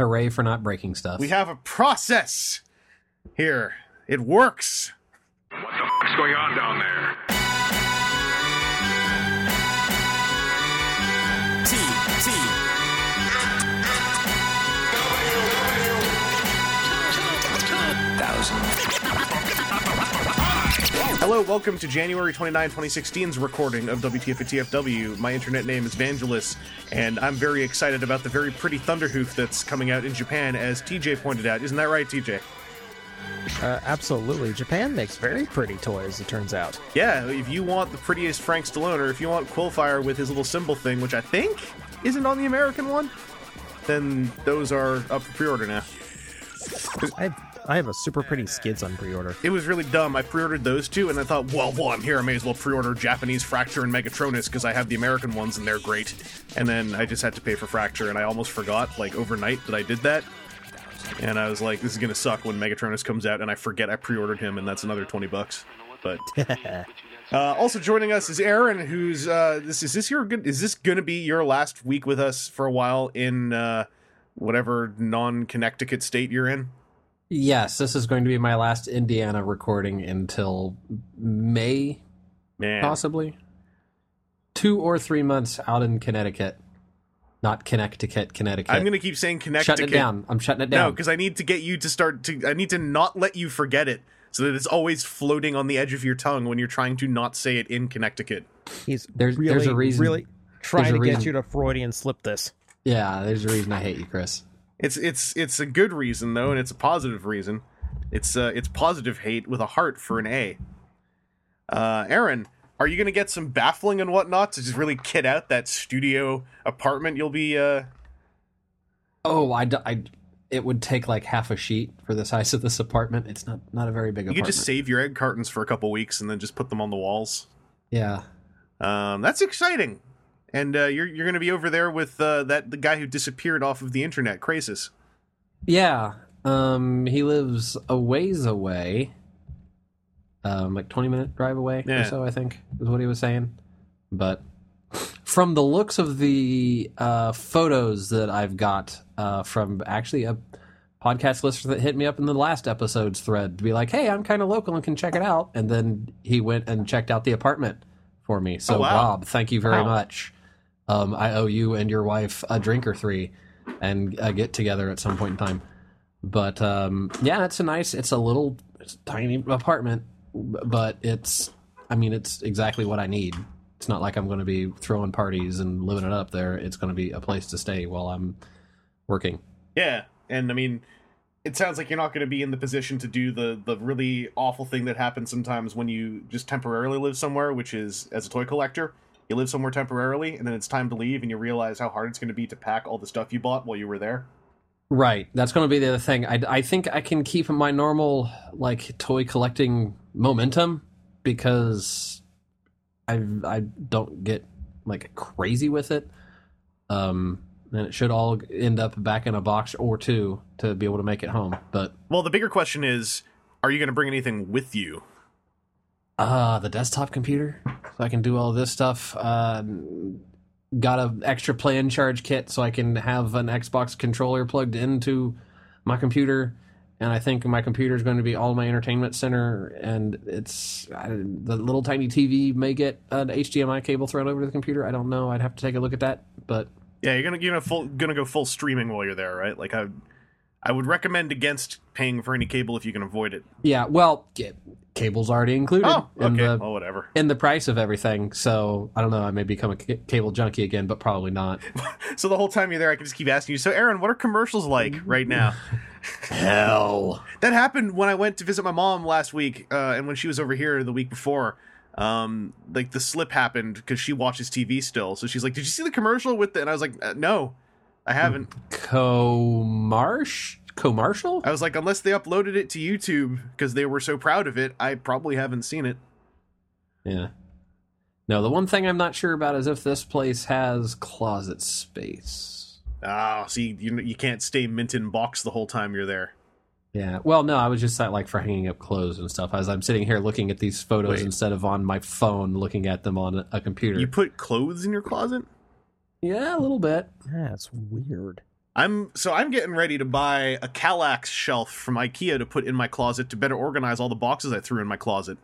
Hooray for not breaking stuff. We have a process here. It works. What the fuck's going on down there? Hello, welcome to January 29, 2016's recording of WTF at TFW. My internet name is Vangelus, and I'm very excited about the very pretty Thunderhoof that's coming out in Japan, as TJ pointed out. Isn't that right, TJ? Uh, absolutely. Japan makes very pretty toys, it turns out. Yeah, if you want the prettiest Frank Stallone, or if you want Quillfire with his little symbol thing, which I think isn't on the American one, then those are up for pre-order now. I I have a super pretty skids on pre-order. It was really dumb. I pre-ordered those two, and I thought, well, well, I'm here. I may as well pre-order Japanese Fracture and Megatronus because I have the American ones and they're great. And then I just had to pay for Fracture, and I almost forgot, like overnight, that I did that. And I was like, this is gonna suck when Megatronus comes out, and I forget I pre-ordered him, and that's another twenty bucks. But uh, also joining us is Aaron, who's uh, this is this your good? Is this gonna be your last week with us for a while in uh, whatever non-Connecticut state you're in? Yes, this is going to be my last Indiana recording until May, Man, possibly. Two or three months out in Connecticut. Not Connecticut, Connecticut. I'm gonna keep saying Connecticut. shutting it down. I'm shutting it down. No, because I need to get you to start to. I need to not let you forget it, so that it's always floating on the edge of your tongue when you're trying to not say it in Connecticut. He's There's- really, there's a reason- really trying there's a to get you to Freudian slip this. yeah, there's a reason I hate you, Chris. It's it's it's a good reason though, and it's a positive reason. It's uh it's positive hate with a heart for an A. Uh, Aaron, are you gonna get some baffling and whatnot to just really kid out that studio apartment you'll be? uh Oh, I, d- I- it would take like half a sheet for the size of this apartment. It's not not a very big You apartment. could just save your egg cartons for a couple weeks and then just put them on the walls. yeah. Um, that's exciting. And uh, you're you're gonna be over there with uh, that the guy who disappeared off of the internet, Crasis. Yeah. Um, he lives a ways away. Um, like twenty minute drive away Yeah. or so, I think is what he was saying. But from the looks of the uh, photos that I've got uh, from actually a podcast listener that hit me up in the last episode's thread to be like, "Hey, I'm kind of local and can check it out," and then he went and checked out the apartment for me. So, Oh, wow. Rob, thank you very Wow. much. Um, I owe you and your wife a drink or three, and uh, get together at some point in time. But um, yeah, it's a nice. It's a little it's a tiny apartment, but it's. I mean, it's exactly what I need. It's not like I'm going to be throwing parties and living it up there. It's going to be a place to stay while I'm working. Yeah, and I mean, it sounds like you're not going to be in the position to do the the really awful thing that happens sometimes when you just temporarily live somewhere, which is as a toy collector, you live somewhere temporarily, and then it's time to leave, and you realize how hard it's going to be to pack all the stuff you bought while you were there. Right. That's going to be the other thing. I, I think I can keep my normal like toy collecting momentum because I I don't get like crazy with it. Um, and it should all end up back in a box or two to be able to make it home. But Well, the bigger question is, are you going to bring anything with you? Uh the desktop computer, so I can do all this stuff. Uh, got an extra play charge kit so I can have an Xbox controller plugged into my computer. And I think my computer is going to be all my entertainment center, and it's I, the little tiny TV may get an HDMI cable thrown over to the computer. I don't know. I'd have to take a look at that, but Yeah, you're gonna you're gonna full gonna go full streaming while you're there, right? Like I, I would recommend against paying for any cable if you can avoid it. yeah. Well, yeah, cable's already included Oh, in okay, the well, whatever. in the price of everything. So I don't know. I may become a cable junkie again, but probably not. So the whole time you're there, I can just keep asking you. So, Aaron, what are commercials like right now? Hell. That happened when I went to visit my mom last week, uh, and when she was over here the week before. Um, like the slip happened because she watches TV still. So she's like, "Did you see the commercial with the?" And I was like, uh, "No, I haven't." Co-marsh? Co-marshal? I was like, "Unless they uploaded it to YouTube because they were so proud of it, I probably haven't seen it." Yeah. No, the one thing I'm not sure about is if this place has closet space. Ah, see, you you can't stay mint in box the whole time you're there. Yeah. Well, no, I was just like for hanging up clothes and stuff. As I'm sitting here looking at these photos Wait. instead of on my phone looking at them on a computer. You put clothes in your closet? Yeah, a little bit. That's weird. I'm so I'm getting ready to buy a Kallax shelf from IKEA to put in my closet to better organize all the boxes I threw in my closet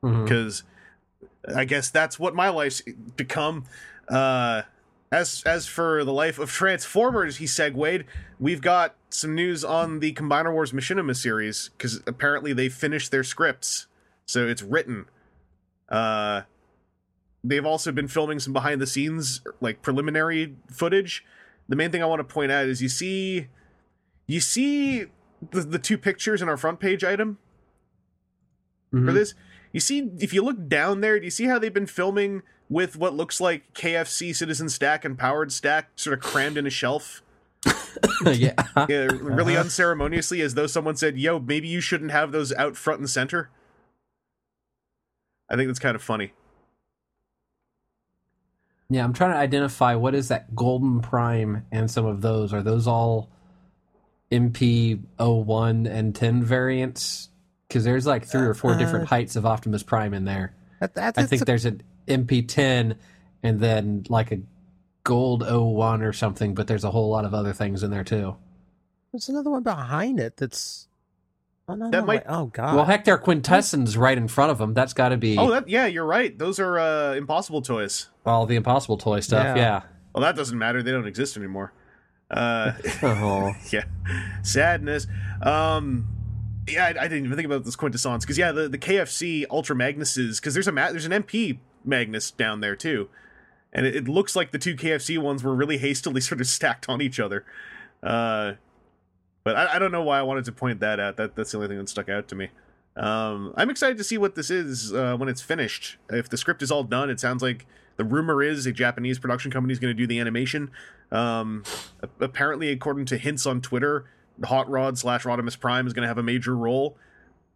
because I guess that's what my life's become. Uh, as as for the life of Transformers, he segued. We've got some news on the Combiner Wars Machinima series because apparently they finished their scripts, so it's written. Uh, they've also been filming some behind the scenes like preliminary footage. The main thing I want to point out is you see, you see the the two pictures in our front page item for Mhm. this. You see, if you look down there, do you see how they've been filming with what looks like KFC Citizen Stack and Powered Stack sort of crammed in a shelf? yeah. Yeah, really unceremoniously, as though someone said, "Yo, maybe you shouldn't have those out front and center." I think that's kind of funny. Yeah, I'm trying to identify what is that Golden Prime and some of those. Are those all MP01 and 10 variants? Because there's like three or four different Uh, heights of Optimus Prime in there. That, I think a- there's an MP10 and then like a Gold 01 or something, but there's a whole lot of other things in there too. there's another one behind it that's. Oh, no, That no, might- wait. Oh, God. well, heck, there are quintessence right in front of them. That's got to be Oh, that yeah, you're right. Those are uh, impossible toys. all the Impossible Toy stuff. Yeah. Yeah. Well, that doesn't matter. They don't exist anymore. Uh, Oh. yeah, sadness. Um, yeah, I, I didn't even think about this quintessence because yeah, the, the KFC Ultra Magnuses because there's a ma- there's an MP Magnus down there too, and it, it looks like the two KFC ones were really hastily sort of stacked on each other. Uh, but I, I don't know why I wanted to point that out. That that's the only thing that stuck out to me. Um, I'm excited to see what this is uh, when it's finished. If the script is all done, it sounds like the rumor is a Japanese production company is going to do the animation. Um, apparently, according to hints on Twitter, Hot Rod slash Rodimus Prime is going to have a major role.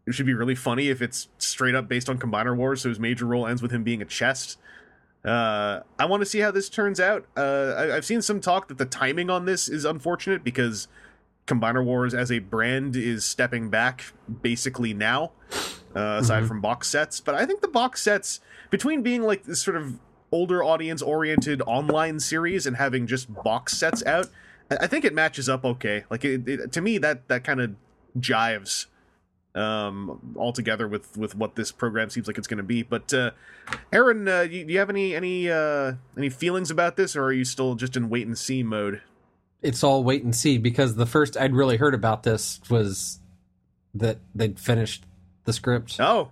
It should be really funny if it's straight up based on Combiner Wars, so his major role ends with him being a chest. Uh, I want to see how this turns out. Uh, I, I've seen some talk that the timing on this is unfortunate because Combiner Wars as a brand is stepping back basically now, uh, aside from box sets. But I think the box sets, between being like this sort of older audience oriented online series and having just box sets out, I I think it matches up okay. Like it, it, to me, that that kind of jives um altogether with with what this program seems like it's going to be but uh aaron uh, you, do you have any any uh any feelings about this or are you still just in wait and see mode it's all wait and see because the first I'd really heard about this was that they'd finished the script. oh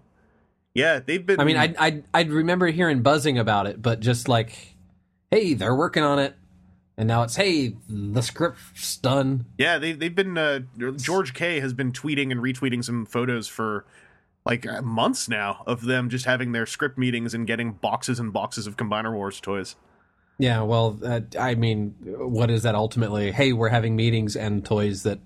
yeah they've been I mean, I'd, I'd I'd remember hearing buzzing about it, but just like, hey, they're working on it, and now it's hey, the script's done. Yeah, they they've been uh, George K has been tweeting and retweeting some photos for like uh, months now of them just having their script meetings and getting boxes and boxes of Combiner Wars toys. Yeah, well, uh, I mean, what is that ultimately? Hey, we're having meetings and toys that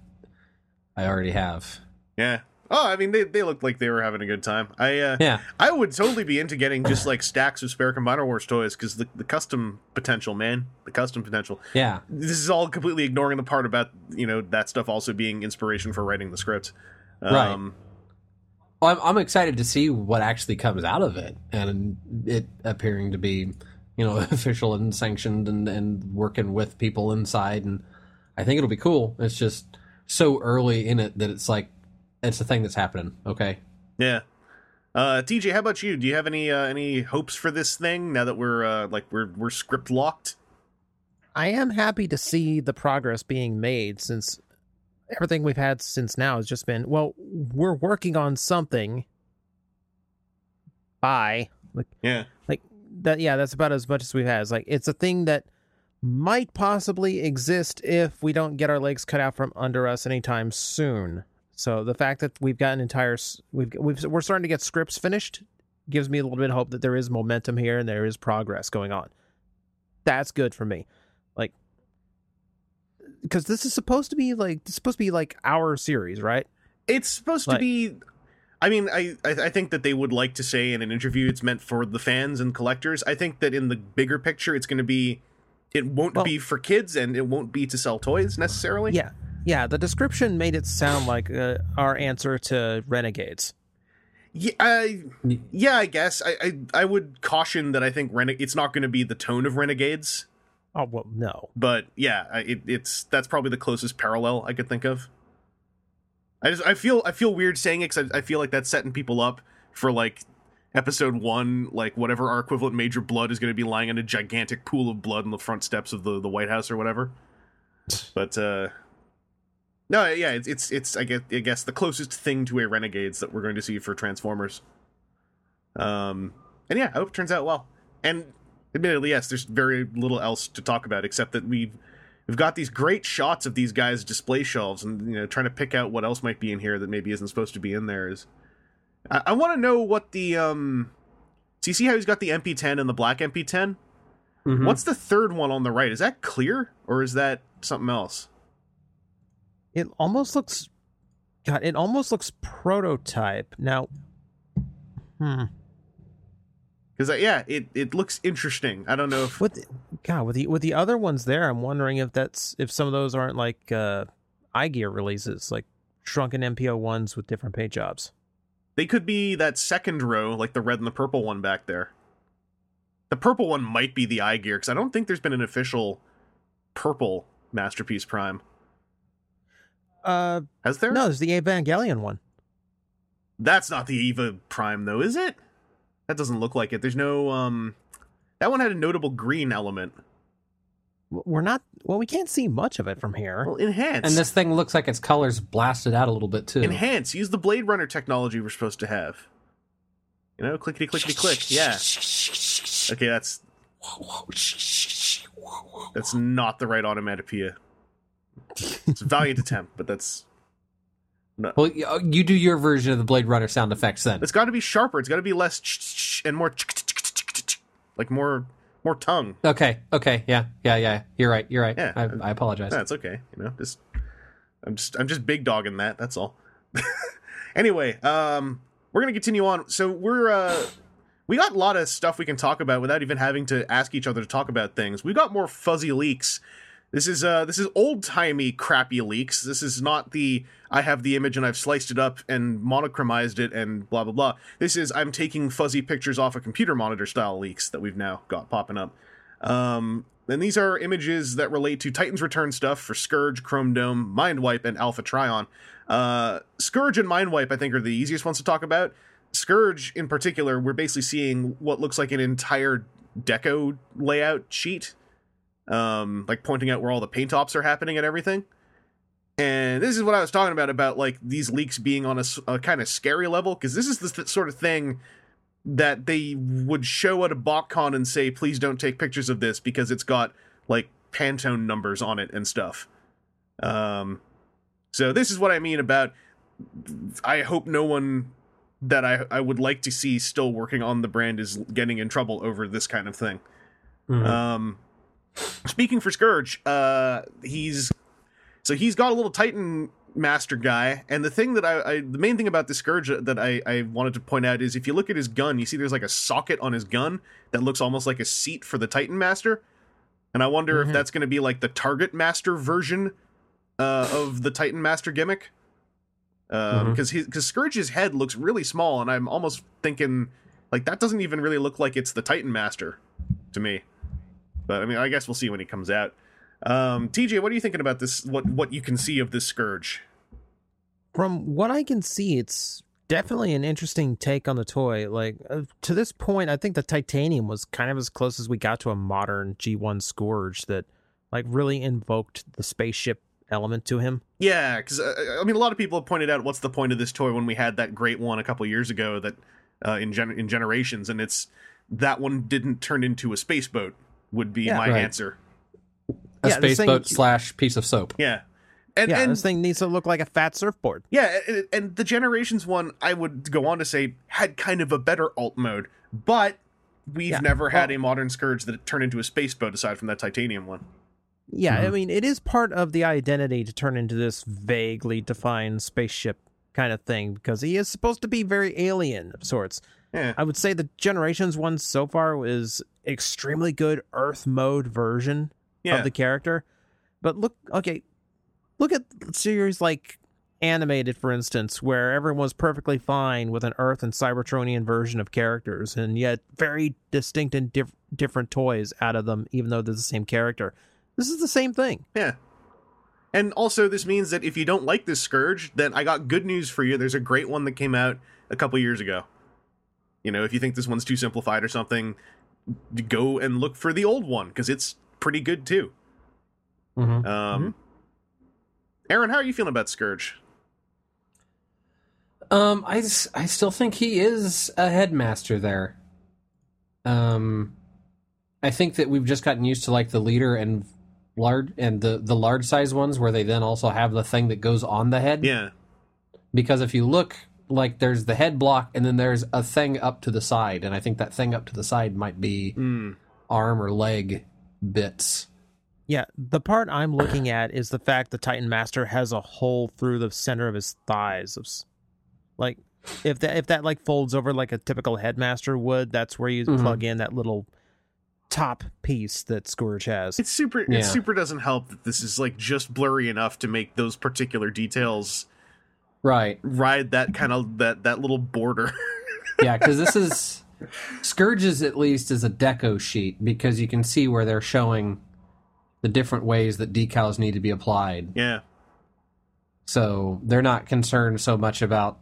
I already have. Yeah. Oh, I mean they they looked like they were having a good time. I uh, Yeah, I would totally be into getting just like stacks of spare Combiner Wars toys because the the custom potential, man, the custom potential. yeah, This is all completely ignoring the part about you know that stuff also being inspiration for writing the script. Right. Um, Well, I'm, I'm excited to see what actually comes out of it, and it appearing to be, you know, official and sanctioned, and and working with people inside, and I think it'll be cool. It's just so early in it that it's like it's a thing that's happening. Okay. Yeah. Uh, TJ, how about you? Do you have any uh, any hopes for this thing now that we're uh, like we're we're script locked? I am happy to see the progress being made since everything we've had since now has just been, well, we're working on something. Bye. Like, Yeah. like that. Yeah, that's about as much as we've had. It's like it's a thing that might possibly exist if we don't get our legs cut out from under us anytime soon. So the fact that we've got an entire, we've, we've we're starting to get scripts finished gives me a little bit of hope that there is momentum here and there is progress going on. That's good for me. Like, because this is supposed to be like supposed to be like our series, right? It's supposed to be. I mean, I I think that they would like to say in an interview it's meant for the fans and collectors. I think that in the bigger picture, it's going to be. It won't Well- be for kids, and it won't be to sell toys necessarily. Yeah, yeah. The description made it sound like uh, our answer to Renegades. Yeah, I, yeah, I guess I, I I would caution that I think Rene- it's not going to be the tone of Renegades. Oh well, no. but yeah, it, it's that's probably the closest parallel I could think of. I just I feel I feel weird saying it because I, I feel like that's setting people up for like episode one, like whatever our equivalent Major Bludd is going to be lying in a gigantic pool of blood in the front steps of the the White House or whatever. But uh no, yeah, it's it's it's I guess I guess the closest thing to a Renegades that we're going to see for Transformers. Um, and yeah, I hope it turns out well. And admittedly, yes, there's very little else to talk about except that we've we've got these great shots of these guys' display shelves, and you know, trying to pick out what else might be in here that maybe isn't supposed to be in there is. I, I want to know what the um. So you see how he's got the MP10 and the black MP10. Mhm. What's the third one on the right? Is that clear or is that something else? It almost looks. God, it almost looks prototype. Now, hmm. Because yeah, it it looks interesting. I don't know if With the, God, with the with the other ones there, I'm wondering if that's if some of those aren't like uh iGear releases, like shrunken MPO ones with different paint jobs. they could be that second row, like the red and the purple one back there. The purple one might be the iGear because I don't think there's been an official purple masterpiece prime. Uh, Has there? no, there's the Evangelion one. That's not the Eva Prime though, is it? That doesn't look like it. There's no um that one had a notable green element. We're not well. We can't see much of it from here. Well, enhance. And this thing looks like its colors blasted out a little bit too. enhance. Use the Blade Runner technology we're supposed to have. You know, clickety clickety click. Yeah. Okay, that's that's not the right onomatopoeia. It's a valiant attempt, but that's no. Well, uh, you do your version of the Blade Runner sound effects then. It's got to be sharper. It's got to be less and more like more more tongue. Okay, okay, yeah, yeah, yeah. You're right. You're right. Yeah. I, I apologize. That's okay. You know, just I'm just I'm just big dogging that. That's all. anyway, um, we're gonna continue on. So we're uh, we got a lot of stuff we can talk about without even having to ask each other to talk about things. We got more fuzzy leaks. This is uh this is old timey crappy leaks. This is not the I have the image and I've sliced it up and monochromized it and blah blah blah. This is I'm taking fuzzy pictures off a computer monitor style leaks that we've now got popping up. Um, and these are images that relate to Titan's Return stuff for Scourge, Chrome Dome, Mindwipe, and Alpha Trion. Uh, Scourge and Mindwipe, I think, are the easiest ones to talk about. Scourge, in particular, we're basically seeing what looks like an entire deco layout sheet, um, like pointing out where all the paint ops are happening and everything. And this is what I was talking about about like these leaks being on a kind of scary level because this is the th- sort of thing that they would show at a BotCon and say, please don't take pictures of this because it's got like Pantone numbers on it and stuff. Um, so this is what I mean about. I hope no one that I I would like to see still working on the brand is getting in trouble over this kind of thing. Mhm. Um, speaking for Scourge, uh, he's so he's got a little Titan Master guy, and the thing that I, I the main thing about the Scourge that I, I wanted to point out is if you look at his gun, you see there's like a socket on his gun that looks almost like a seat for the Titan Master, and I wonder Mhm. if that's going to be like the Target Master version uh, of the Titan Master gimmick. Because because Scourge's head looks really small, and I'm almost thinking like that doesn't even really look like it's the Titan Master to me. But I mean, I guess we'll see when he comes out. Um, TJ, what are you thinking about this? What what you can see of this Scourge? From what I can see, it's definitely an interesting take on the toy. Like uh, to this point, I think the titanium was kind of as close as we got to a modern G1 Scourge that like really invoked the spaceship element to him. Yeah, because uh, I mean, a lot of people have pointed out what's the point of this toy when we had that great one a couple years ago that uh, in gen- in generations, and it's that one didn't turn into a space boat. Would be Yeah. my Right. answer. a yeah, this space thing- slash piece of soap. Yeah, and yeah, and this thing needs to look like a fat surfboard. Yeah, and, and the Generations one, I would go on to say, had kind of a better alt mode, but we've Yeah, never had well- a modern Scourge that turned into a space boat aside from that titanium one. Yeah, I Mhm. mean, it is part of the identity to turn into this vaguely defined spaceship kind of thing because he is supposed to be very alien of sorts. Yeah, I would say the Generations one so far is extremely good Earth mode version yeah, of the character. But look, okay, look at series like animated, for instance, where everyone was perfectly fine with an Earth and Cybertronian version of characters, and yet very distinct and diff- different toys out of them, even though they're the same character. This is the same thing. Yeah. And also, this means that if you don't like this Scourge, then I got good news for you. There's a great one that came out a couple years ago. You know, if you think this one's too simplified or something, go and look for the old one because it's pretty good too. Mhm. Um, Aaron, how are you feeling about Scourge? Um, I, I still think he is a headmaster there. Um, I think that we've just gotten used to like the leader and large and the the large size ones where they then also have the thing that goes on the head. Yeah. Because if you look, like there's the head block and then there's a thing up to the side, and I think that thing up to the side might be Mm. arm or leg bits. Yeah, the part I'm looking at is the fact the Titan Master has a hole through the center of his thighs. Like, if that if that like folds over like a typical headmaster would, that's where you Mhm. plug in that little top piece that Scourge has. It's super. Yeah. It super doesn't help that this is like just blurry enough to make those particular details Right. ride that kind of that that little border. Yeah, because this is Scourges at least is a deco sheet because you can see where they're showing the different ways that decals need to be applied. yeah. So they're not concerned so much about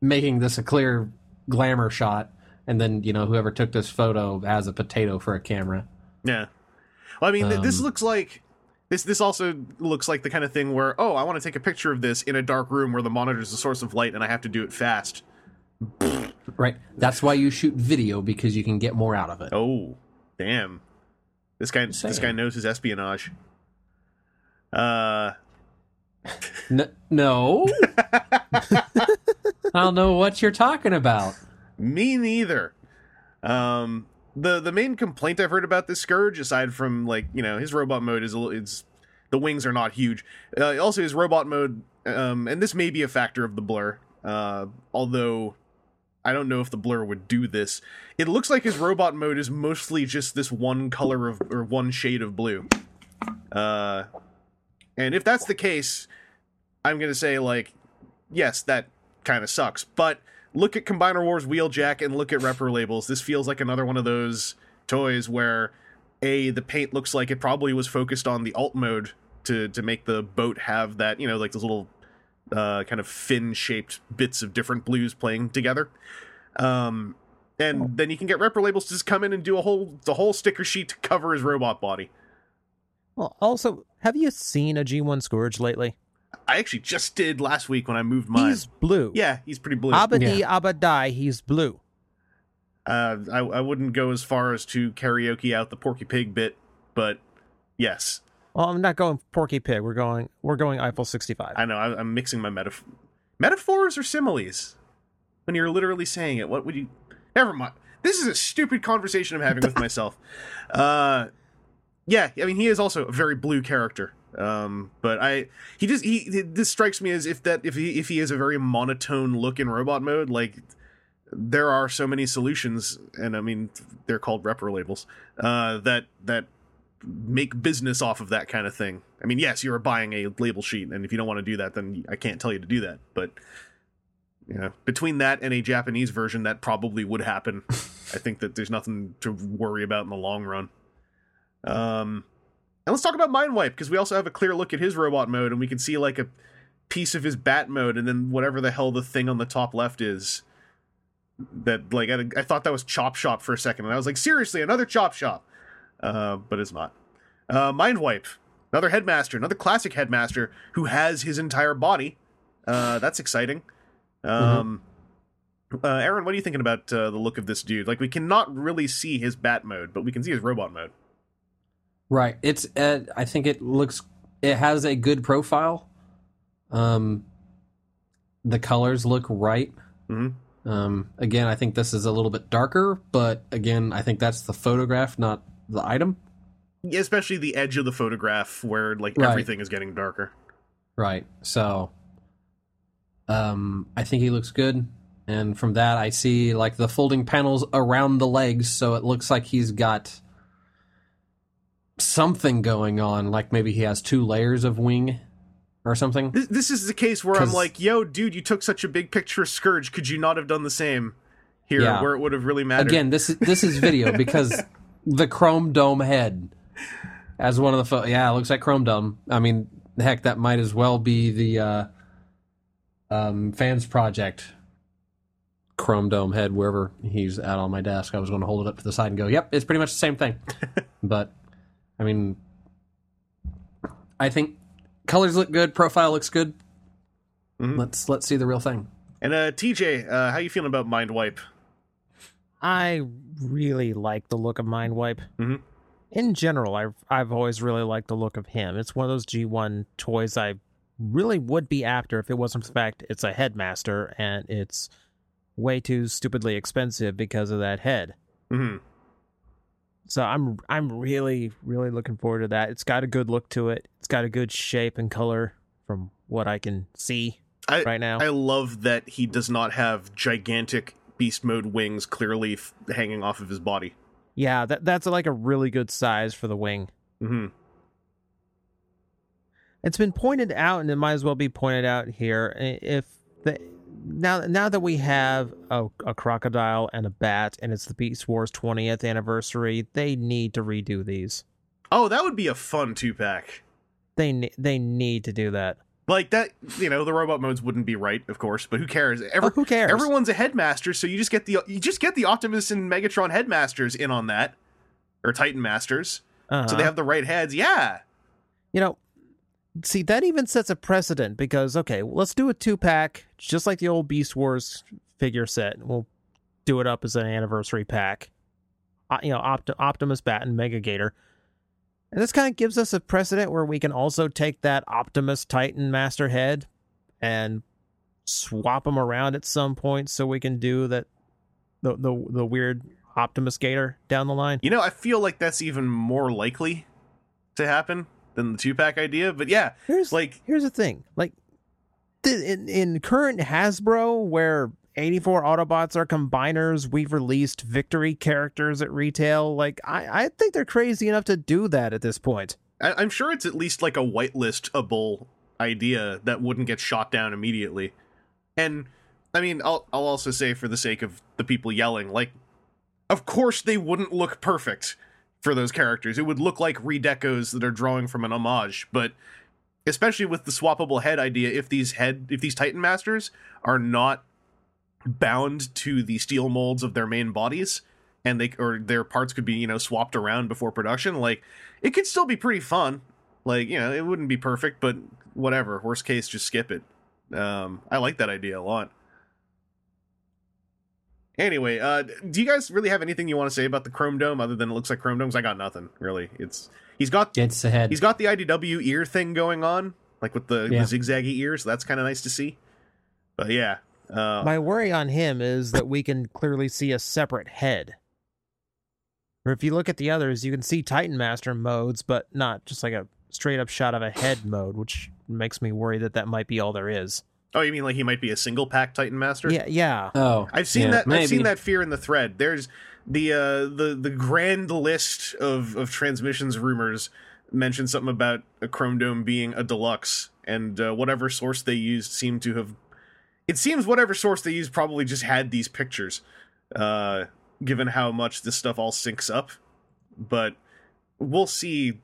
making this a clear glamour shot and then, you know, whoever took this photo has a potato for a camera. Yeah. Well, I mean, th- this Um, looks like this. This also looks like the kind of thing where, oh, I want to take a picture of this in a dark room where the monitor is the source of light, and I have to do it fast. Right? That's why you shoot video because you can get more out of it. Oh, damn! This guy, this saying. guy knows his espionage. Uh, N- no. I don't know what you're talking about. me neither. Um, the the main complaint I've heard about this scourge, aside from like you know his robot mode is a little, it's the wings are not huge. Uh, also, his robot mode, um, and this may be a factor of the blur. Uh, although I don't know if the blur would do this. It looks like his robot mode is mostly just this one color of or one shade of blue. Uh, and if that's the case, I'm gonna say like, yes, that kind of sucks. But look at Combiner Wars Wheeljack and look at Repro Labels. This feels like another one of those toys where a the paint looks like it probably was focused on the alt mode to to make the boat have that you know like those little uh, kind of fin shaped bits of different blues playing together. Um, and then you can get Repro Labels to just come in and do a whole the whole sticker sheet to cover his robot body. Well, also, have you seen a G1 Scourge lately? I actually just did last week when I moved mine. He's blue. yeah, he's pretty blue. Abadi Yeah. Abadai, he's blue. Uh, I, I wouldn't go as far as to karaoke out the Porky Pig bit, but yes, Well, I'm not going Porky Pig. We're going we're going Eiffel 65. I know I, I'm mixing my metaf- metaphors or similes. When you're literally saying it, what would you? Never mind. This is a stupid conversation I'm having with myself. Uh, yeah, I mean he is also a very blue character. Um, but I he just he this strikes me as if that if he if he is a very monotone look in robot mode, like there are so many solutions, and I mean they're called repro labels uh, that that make business off of that kind of thing. I mean, yes, you're buying a label sheet, and if you don't want to do that, then I can't tell you to do that. But you know, between that and a Japanese version, that probably would happen. I think that there's nothing to worry about in the long run. Um, and let's talk about Mind Wipe because we also have a clear look at his robot mode, and we can see like a piece of his bat mode, and then whatever the hell the thing on the top left is. That like I, I thought that was Chop Shop for a second, and I was like, seriously, another Chop Shop, uh, but it's not. Uh, Mind Wipe, another headmaster, another classic headmaster who has his entire body. Uh, that's exciting. Um, uh, Aaron, what are you thinking about uh, the look of this dude? Like, we cannot really see his bat mode, but we can see his robot mode. Right. It's. Uh, I think it looks. It has a good profile. Um. The colors look right. Mhm. Um. Again, I think this is a little bit darker, but again, I think that's the photograph, not the item. Yeah, especially the edge of the photograph where like Right. everything is getting darker. Right. So. Um. I think he looks good, and from that, I see like the folding panels around the legs, so it looks like he's got something going on. Like maybe he has two layers of wing. or something. This, this is the case where I'm like, yo, dude, you took such a big picture of Scourge. Could you not have done the same here, Yeah. where it would have really mattered? Again, this is this is video because the Chrome Dome head as one of the pho- yeah, it looks like Chrome Dome. I mean, heck, that might as well be the uh, um, fans project Chrome Dome head wherever he's at on my desk. I was going to hold it up to the side and go, "Yep, it's pretty much the same thing." but I mean, I think colors look good, profile looks good. Mhm. Let's let's see the real thing. And uh, TJ, uh, how you feeling about Mind Wipe? I really like the look of Mind Wipe. Mhm. In general, I've I've always really liked the look of him. It's one of those G1 toys I really would be after if it wasn't for the fact it's a headmaster and it's way too stupidly expensive because of that head. hmm So I'm I'm really really looking forward to that. It's got a good look to it. It's got a good shape and color from what I can see I, right now. I love that he does not have gigantic beast mode wings clearly f- hanging off of his body. yeah, that that's like a really good size for the wing. hmm It's been pointed out, and it might as well be pointed out here. If the now now that we have a, a crocodile and a bat, and it's the Beast Wars 20th anniversary, they need to redo these. Oh, that would be a fun two pack. They ne- they need to do that. Like that, you know, the robot modes wouldn't be right, of course, but who cares? Every, Oh, who cares? Everyone's a headmaster, so you just get the you just get the Optimus and Megatron headmasters in on that, or Titan masters, Uh-huh. so they have the right heads. Yeah, you know, see that even sets a precedent because okay, let's do a two pack just like the old Beast Wars figure set. We'll do it up as an anniversary pack. Uh, you know, Opt- Optimus Bat and Mega Gator. And this kind of gives us a precedent where we can also take that Optimus Titan Master Head and swap them around at some point so we can do that the the, the weird Optimus Gator down the line. you know, I feel like that's even more likely to happen than the two pack idea. But yeah, Here's like here's the thing like in, in current hasbro where 84 autobots are combiners we've released victory characters at retail like i i think they're crazy enough to do that at this point I, I'm sure it's at least like a whitelistable idea that wouldn't get shot down immediately. And I mean, I'll I'll also say for the sake of the people yelling, like, of course they wouldn't look perfect for those characters. It would look like redecos that are drawing from an homage, but especially with the swappable head idea, if these head if these Titan Masters are not bound to the steel molds of their main bodies and they or their parts could be you know swapped around before production like it could still be pretty fun. Like you know it wouldn't be perfect but whatever. Worst case just skip it. Um i like that idea a lot anyway uh do you guys really have anything you want to say about the chrome dome other than it looks like chrome domes? I got nothing really. It's he's got It's the head. he's got the idw ear thing going on like with the, Yeah. the zigzaggy ears so that's kind of nice to see. But yeah uh my worry on him is that we can clearly see a separate head. Or if you look at the others you can see titan master modes but not just like a straight up shot of a head mode which makes me worry that that might be all there is oh you mean like he might be a single pack titan master yeah yeah oh, I've seen yeah, that. Maybe. I've seen that fear in the thread. There's the uh, the the grand list of of transmissions rumors mentioned something about a Chrome Dome being a deluxe, and uh, whatever source they used seemed to have. It seems whatever source they used probably just had these pictures, uh, given how much this stuff all syncs up. But we'll see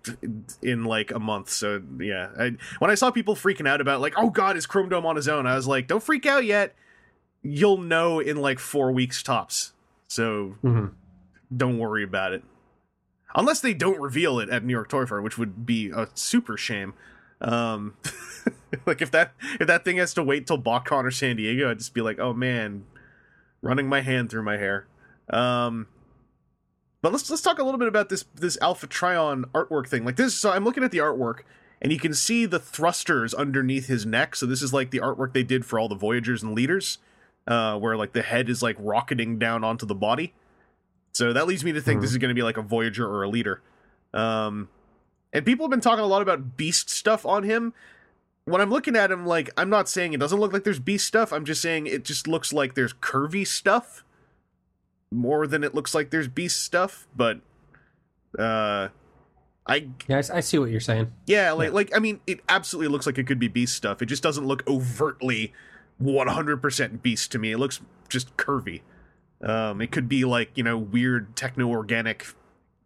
in like a month. So yeah, I, when I saw people freaking out about like, oh god, is Chrome Dome on his own? I was like, don't freak out yet you'll know in like four weeks tops. So Mhm. don't worry about it. Unless they don't reveal it at New York Toy Fair, which would be a super shame. Um, like if that if that thing has to wait till BotCon or San Diego, I'd just be like, oh man, running my hand through my hair. Um, but let's let's talk a little bit about this this Alpha Trion artwork thing. Like this, so I'm looking at the artwork, and you can see the thrusters underneath his neck. So this is like the artwork they did for all the Voyagers and Leaders, uh, where like the head is like rocketing down onto the body. So that leads me to think this is going to be like a Voyager or a Leader. Um, and people have been talking a lot about Beast stuff on him. When I'm looking at him, like I'm not saying it doesn't look like there's Beast stuff. I'm just saying it just looks like there's curvy stuff more than it looks like there's Beast stuff. But uh, I Yeah, I, see what you're saying. yeah, like like I mean, it absolutely looks like it could be beast stuff. It just doesn't look overtly 100% beast to me. It looks just curvy. Um, it could be like you know weird techno organic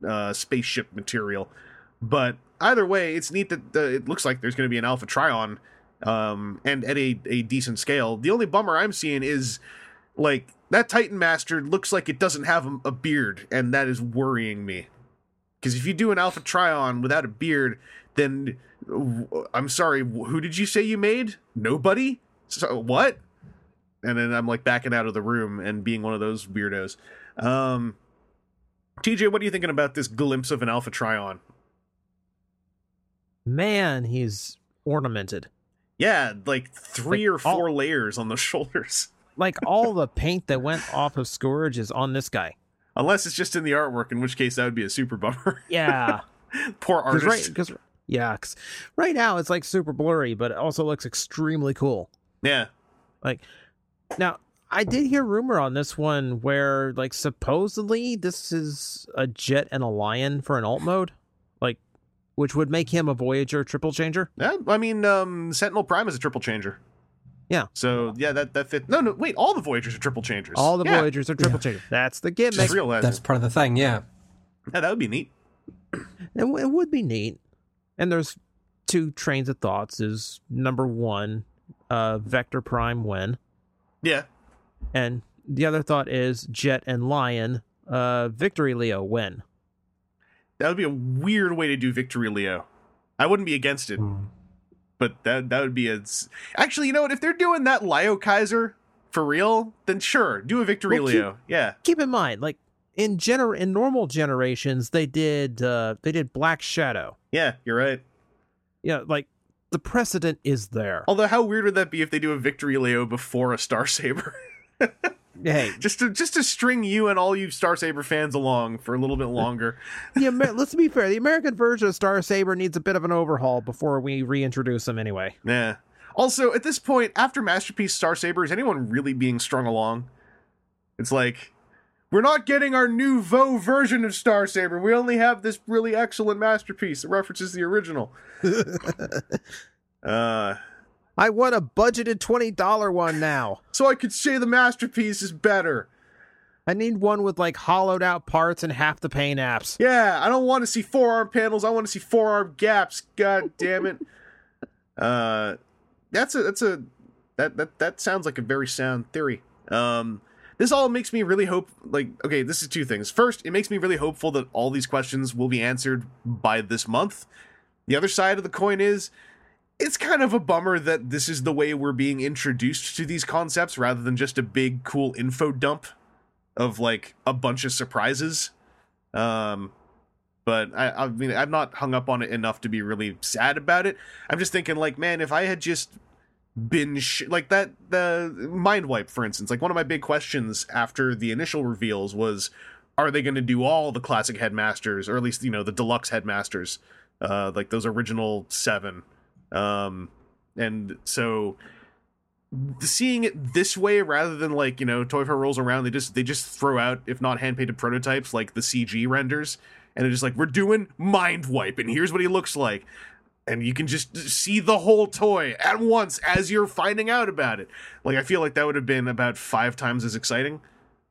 uh, spaceship material, but either way, it's neat that uh, it looks like there's going to be an Alpha Trion, um, and at a a decent scale. The only bummer I'm seeing is like that Titan Master looks like it doesn't have a, beard, and that is worrying me. Because if you do an Alpha Trion without a beard, then I'm sorry, who did you say you made? Nobody. So what? And then I'm like backing out of the room and being one of those weirdos. Um, TJ, what are you thinking about this glimpse of an Alpha Trion? Man, he's ornamented. Yeah, like three Like, or four all- layers on the shoulders. Like all the paint that went off of Scourge is on this guy. Unless it's just in the artwork, in which case that would be a super bummer. Yeah. Poor artist. right, 'cause- yeah, 'cause right now it's like super blurry, but it also looks extremely cool. Yeah. Like now, I did hear rumor on this one where like supposedly this is a jet and a lion for an alt mode, like which would make him a Voyager triple changer. Yeah, I mean, um, Sentinel Prime is a triple changer. Yeah. So yeah, that that fit. No, no, wait. All the Voyagers are triple changers. All the yeah. Voyagers are triple changer. That's the gimmick. Just realized That's part of the thing. Yeah. Yeah, that would be neat. It, w- it would be neat. And there's two trains of thoughts. Is number one, uh, Vector Prime win, Yeah. and the other thought is Jet and Lion, uh, Victory Leo win. That would be a weird way to do Victory Leo. I wouldn't be against it, Hmm. But that that would be a. Actually, you know what? If they're doing that Leo Kaiser for real, then sure, do a Victory Well, keep- Leo. Yeah. Keep in mind, like in gener in normal generations, they did uh, they did Black Shadow. Yeah, you're right. Yeah, like the precedent is there. Although, how weird would that be if they do a Victory Leo before a Star Saber? Hey, just to just to string you and all you Star Saber fans along for a little bit longer. Amer- let's be fair. The American version of Star Saber needs a bit of an overhaul before we reintroduce them. Anyway, Yeah. Also, at this point, after Masterpiece Star Saber, is anyone really being strung along? It's like, we're not getting our new Vo version of Star Saber. We only have this really excellent masterpiece that references the original. uh, I want a budgeted twenty dollar one now. so I could say the masterpiece is better. I need one with like hollowed out parts and half the paint apps. Yeah, I don't want to see forearm panels. I want to see forearm gaps. God damn it. Uh, that's a that's a that that that sounds like a very sound theory. Um, this all makes me really hope. Like, okay, this is two things. First, it makes me really hopeful that all these questions will be answered by this month. The other side of the coin is. It's kind of a bummer that this is the way we're being introduced to these concepts rather than just a big cool info dump of like a bunch of surprises. Um, but I, I mean, I'm not hung up on it enough to be really sad about it. I'm just thinking, like, man, if I had just been sh- like that, the mind wipe, for instance, like one of my big questions after the initial reveals was, are they going to do all the classic headmasters, or at least you know the deluxe headmasters, uh, like those original seven? Um, and so seeing it this way rather than like you know toy fair rolls around they just they just throw out if not hand painted prototypes like the cg renders. And they're just like we're doing mind wipe and here's what he looks like. And you can just see the whole toy at once as you're finding out about it. Like i feel like that would have been about five times as exciting.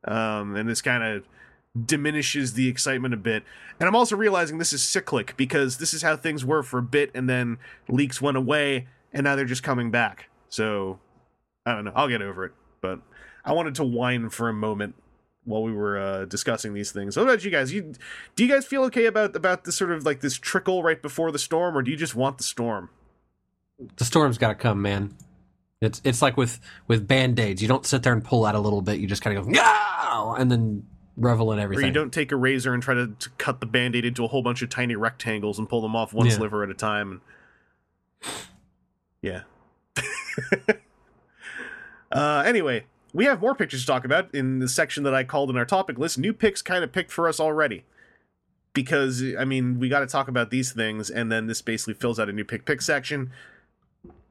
Um and this kind of diminishes the excitement a bit and i'm also realizing this is cyclic because this is how things were for a bit and then leaks went away and now they're just coming back so I don't know. I'll get over it. But I wanted to whine for a moment while we were uh, discussing these things. What about you guys? You do you guys feel okay about about this sort of like this trickle right before the storm, or do you just want the storm? The storm's got to come, man. It's it's like with with band aids. You don't sit there and pull out a little bit. You just kind of go no, and then revel in everything. Or you don't take a razor and try to, to cut the band-aid into a whole bunch of tiny rectangles and pull them off one Yeah. sliver at a time. Yeah. uh, anyway, we have more pictures to talk about in the section that I called in our topic list. New picks kind of picked for us already. Because, I mean, we got to talk about these things, and then this basically fills out a new pick pick section.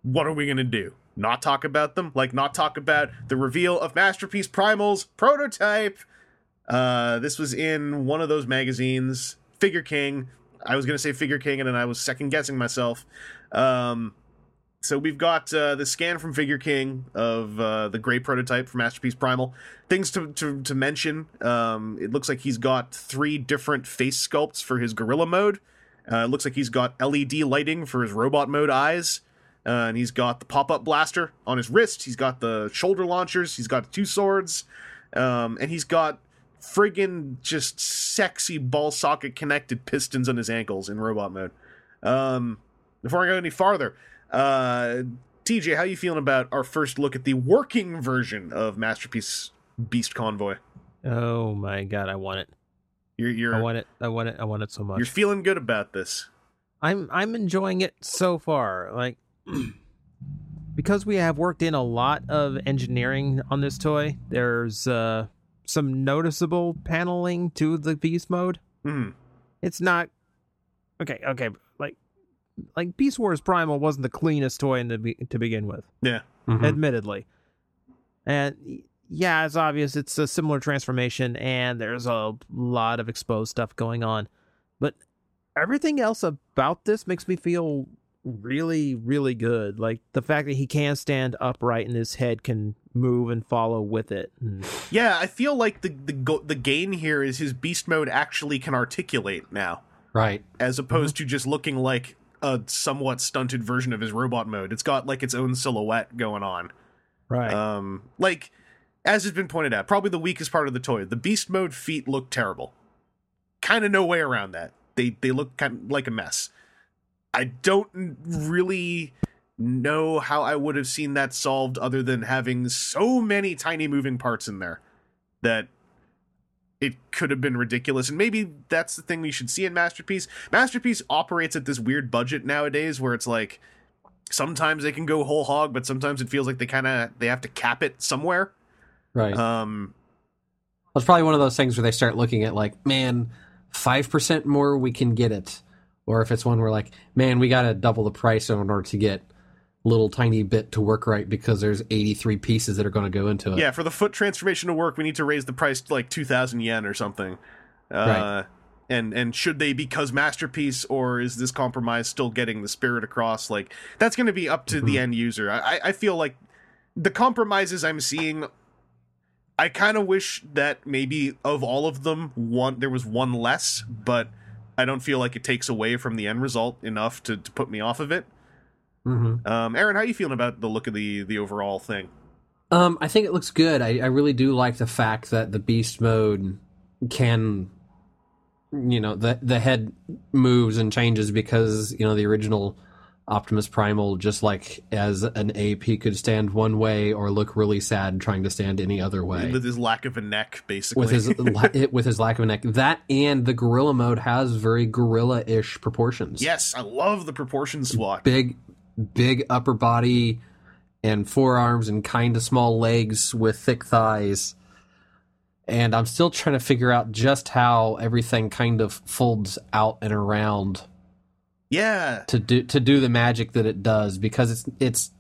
What are we going to do? Not talk about them? Like, not talk about the reveal of Masterpiece Primal's prototype? Uh, this was in one of those magazines, Figure King. I was gonna say Figure King, and then I was second guessing myself. Um, so we've got uh, the scan from Figure King of uh, the gray prototype for Masterpiece Primal. Things to to, to mention: um, it looks like he's got three different face sculpts for his gorilla mode. Uh, it looks like he's got LED lighting for his robot mode eyes. Uh, and he's got the pop-up blaster on his wrist. He's got the shoulder launchers. He's got two swords, um, and he's got friggin' just sexy ball socket connected pistons on his ankles in robot mode. Um, before I go any farther, uh, TJ, how you feeling about our first look at the working version of Masterpiece Beast Convoy? Oh my god, I want it. You're you're I want it. I want it. I want it so much. you're feeling good about this. I'm I'm enjoying it so far. Like because we have worked in a lot of engineering on this toy, there's uh some noticeable paneling to the beast mode. Hmm. It's not okay, okay, like like Beast Wars Primal wasn't the cleanest toy in the be- to begin with, Yeah. Mhm. admittedly. And yeah, it's obvious it's a similar transformation and there's a lot of exposed stuff going on. But everything else about this makes me feel really really good. Like the fact that he can stand upright and his head can move and follow with it. And Yeah, I feel like the the go- the gain here is his beast mode actually can articulate now, Right. as opposed to just looking like a somewhat stunted version of his robot mode. It's got like its own silhouette going on. right. Um, like as has been pointed out, probably the weakest part of the toy. The beast mode feet look terrible. Kind of no way around that. They they look kind of like a mess. I don't really know how I would have seen that solved other than having so many tiny moving parts in there that it could have been ridiculous. And maybe that's the thing we should see in Masterpiece. Masterpiece operates at this weird budget nowadays where it's like sometimes they can go whole hog, but sometimes it feels like they kind of they have to cap it somewhere. Right. Um, It's probably one of those things where they start looking at like, man, five percent more we can get it, or if it's one where like, man, we got to double the price in order to get little tiny bit to work right because there's 83 pieces that are going to go into it. yeah, for the foot transformation to work, we need to raise the price to like two thousand yen or something. Uh, Right. And and should they because masterpiece or is this compromise still getting the spirit across? Like that's going to be up to the end user. I I- I feel like the compromises I'm seeing. I kind of wish that maybe of all of them, one there was one less, but I don't feel like it takes away from the end result enough to, to put me off of it. Hmm Um, Aaron, how are you feeling about the look of the the overall thing? Um, I think it looks good. I, I really do like the fact that the beast mode can, you know, the the head moves and changes because you know the original Optimus Primal, just like as an ape, he could stand one way or look really sad trying to stand any other way. With his lack of a neck, basically. with his la- with his lack of a neck, that and the gorilla mode has very gorilla-ish proportions. yes, I love the proportion swat. big, big upper body and forearms and kind of small legs with thick thighs. And I'm still trying to figure out just how everything kind of folds out and around Yeah, to do to do the magic that it does because it's it's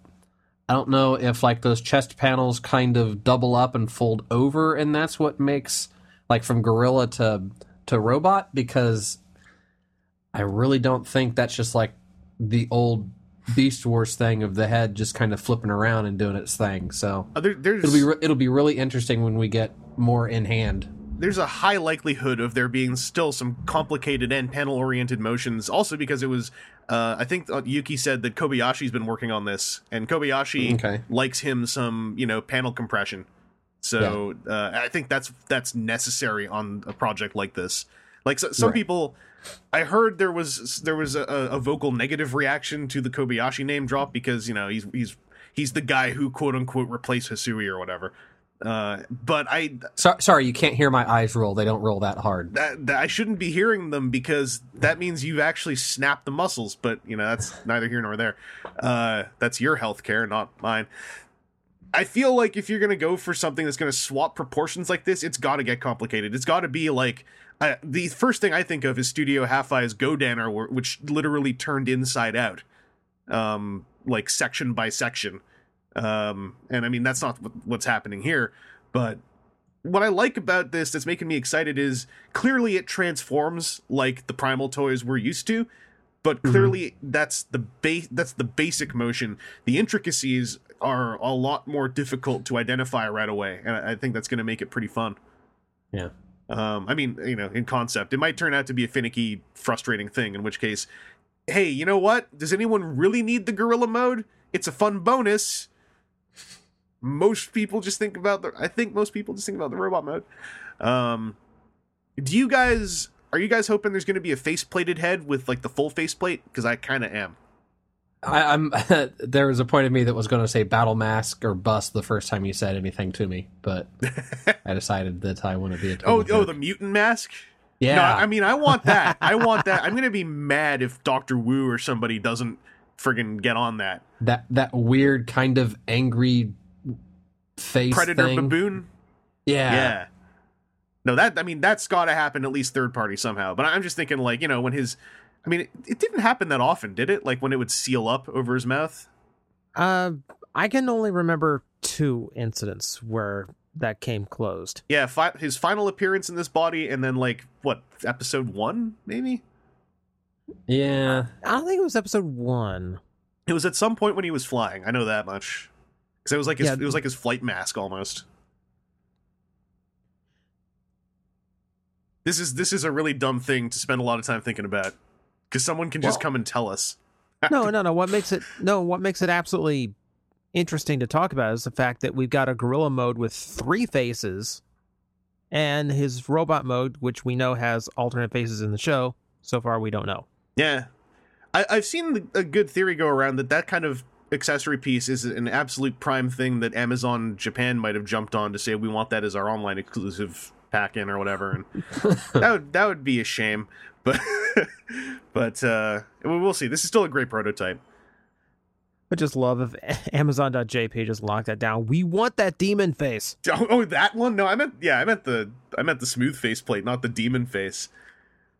I don't know if like those chest panels kind of double up and fold over and that's what makes like from gorilla to to robot because I really don't think that's just like the old Beast Wars thing of the head just kind of flipping around and doing its thing. So Uh, there, there's it'll be re- it'll be really interesting when we get more in hand. there's a high likelihood of there being still some complicated and panel oriented motions. Also because it was, uh, I think uh, Yuki said that Kobayashi's been working on this, and Kobayashi Okay. likes him some you know panel compression. So uh, I think that's that's necessary on a project like this. Like so, some Right. people, I heard there was there was a, a vocal negative reaction to the Kobayashi name drop because you know he's he's he's the guy who quote unquote replaced Hasui or whatever. Uh, but I So, sorry, you can't hear my eyes roll. They don't roll that hard. that, that I shouldn't be hearing them because that means you've actually snapped the muscles. But you know that's neither here nor there. Uh, that's your health care, not mine. I feel like if you're gonna go for something that's gonna swap proportions like this, it's got to get complicated. It's got to be like uh, the first thing I think of is Studio Half-Eye's Godannar, which literally turned inside out, um, like section by section. Um, and I mean that's not what's happening here, but what I like about this that's making me excited is clearly it transforms like the primal toys we're used to, but clearly that's the base that's the basic motion. The intricacies are a lot more difficult to identify right away, and I think that's going to make it pretty fun. Yeah. Um, I mean, you know, in concept, it might turn out to be a finicky, frustrating thing. In which case, hey, you know what? Does anyone really need the gorilla mode? It's a fun bonus. Most people just think about the. I think most people just think about the robot mode. Um, do you guys? Are you guys hoping there's going to be a face-plated head with like the full faceplate? Because I kind of am. I, I'm. there was a point of me that was going to say battle mask or bust the first time you said anything to me, but I decided that I want to be a. Oh, oh, the mutant mask. yeah. No, I mean, I want that. I want that. I'm gonna be mad if Doctor Wu or somebody doesn't friggin' get on that that that weird kind of angry face predator thing. baboon. Yeah. Yeah. No, that I mean that's got to happen at least third party somehow. But I'm just thinking like you know when his, I mean it, it didn't happen that often, did it? Like when it would seal up over his mouth. Uh, I can only remember two incidents where that came closed. Yeah, fi- his final appearance in this body, and then like what episode one maybe. Yeah. I don't think it was episode one. It was at some point when he was flying. I know that much because it was like his, Yeah. it was like his flight mask almost. This is this is a really dumb thing to spend a lot of time thinking about because someone can just Well- come and tell us. No, no, no. What makes it no? What makes it absolutely interesting to talk about is the fact that we've got a gorilla mode with three faces, and his robot mode, which we know has alternate faces in the show. So far, we don't know. Yeah, I, I've seen the, a good theory go around that that kind of accessory piece is an absolute prime thing that Amazon Japan might have jumped on to say we want that as our online exclusive pack in or whatever, and that would that would be a shame. But but uh, we- we'll see. This is still a great prototype. I just love if Amazon.jp just locked that down. We want that demon face. Oh, oh, that one? No, I meant yeah, I meant the I meant the smooth face plate, not the demon face.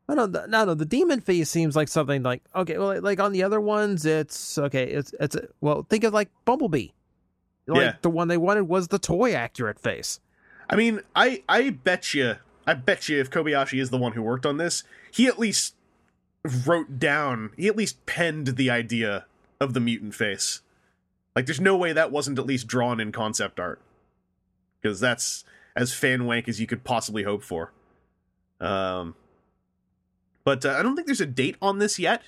No, no, the, no, no. The demon face seems like something like okay, well, like on the other ones, it's okay. It's it's well, think of like Bumblebee. Like Yeah. the one they wanted was the toy accurate face. I mean, I I bet you, I bet you, if Kobayashi is the one who worked on this, he at least wrote down, he at least penned the idea of the mutant face. Like, there's no way that wasn't at least drawn in concept art, because that's as fan wank as you could possibly hope for. Um, but uh, I don't think there's a date on this yet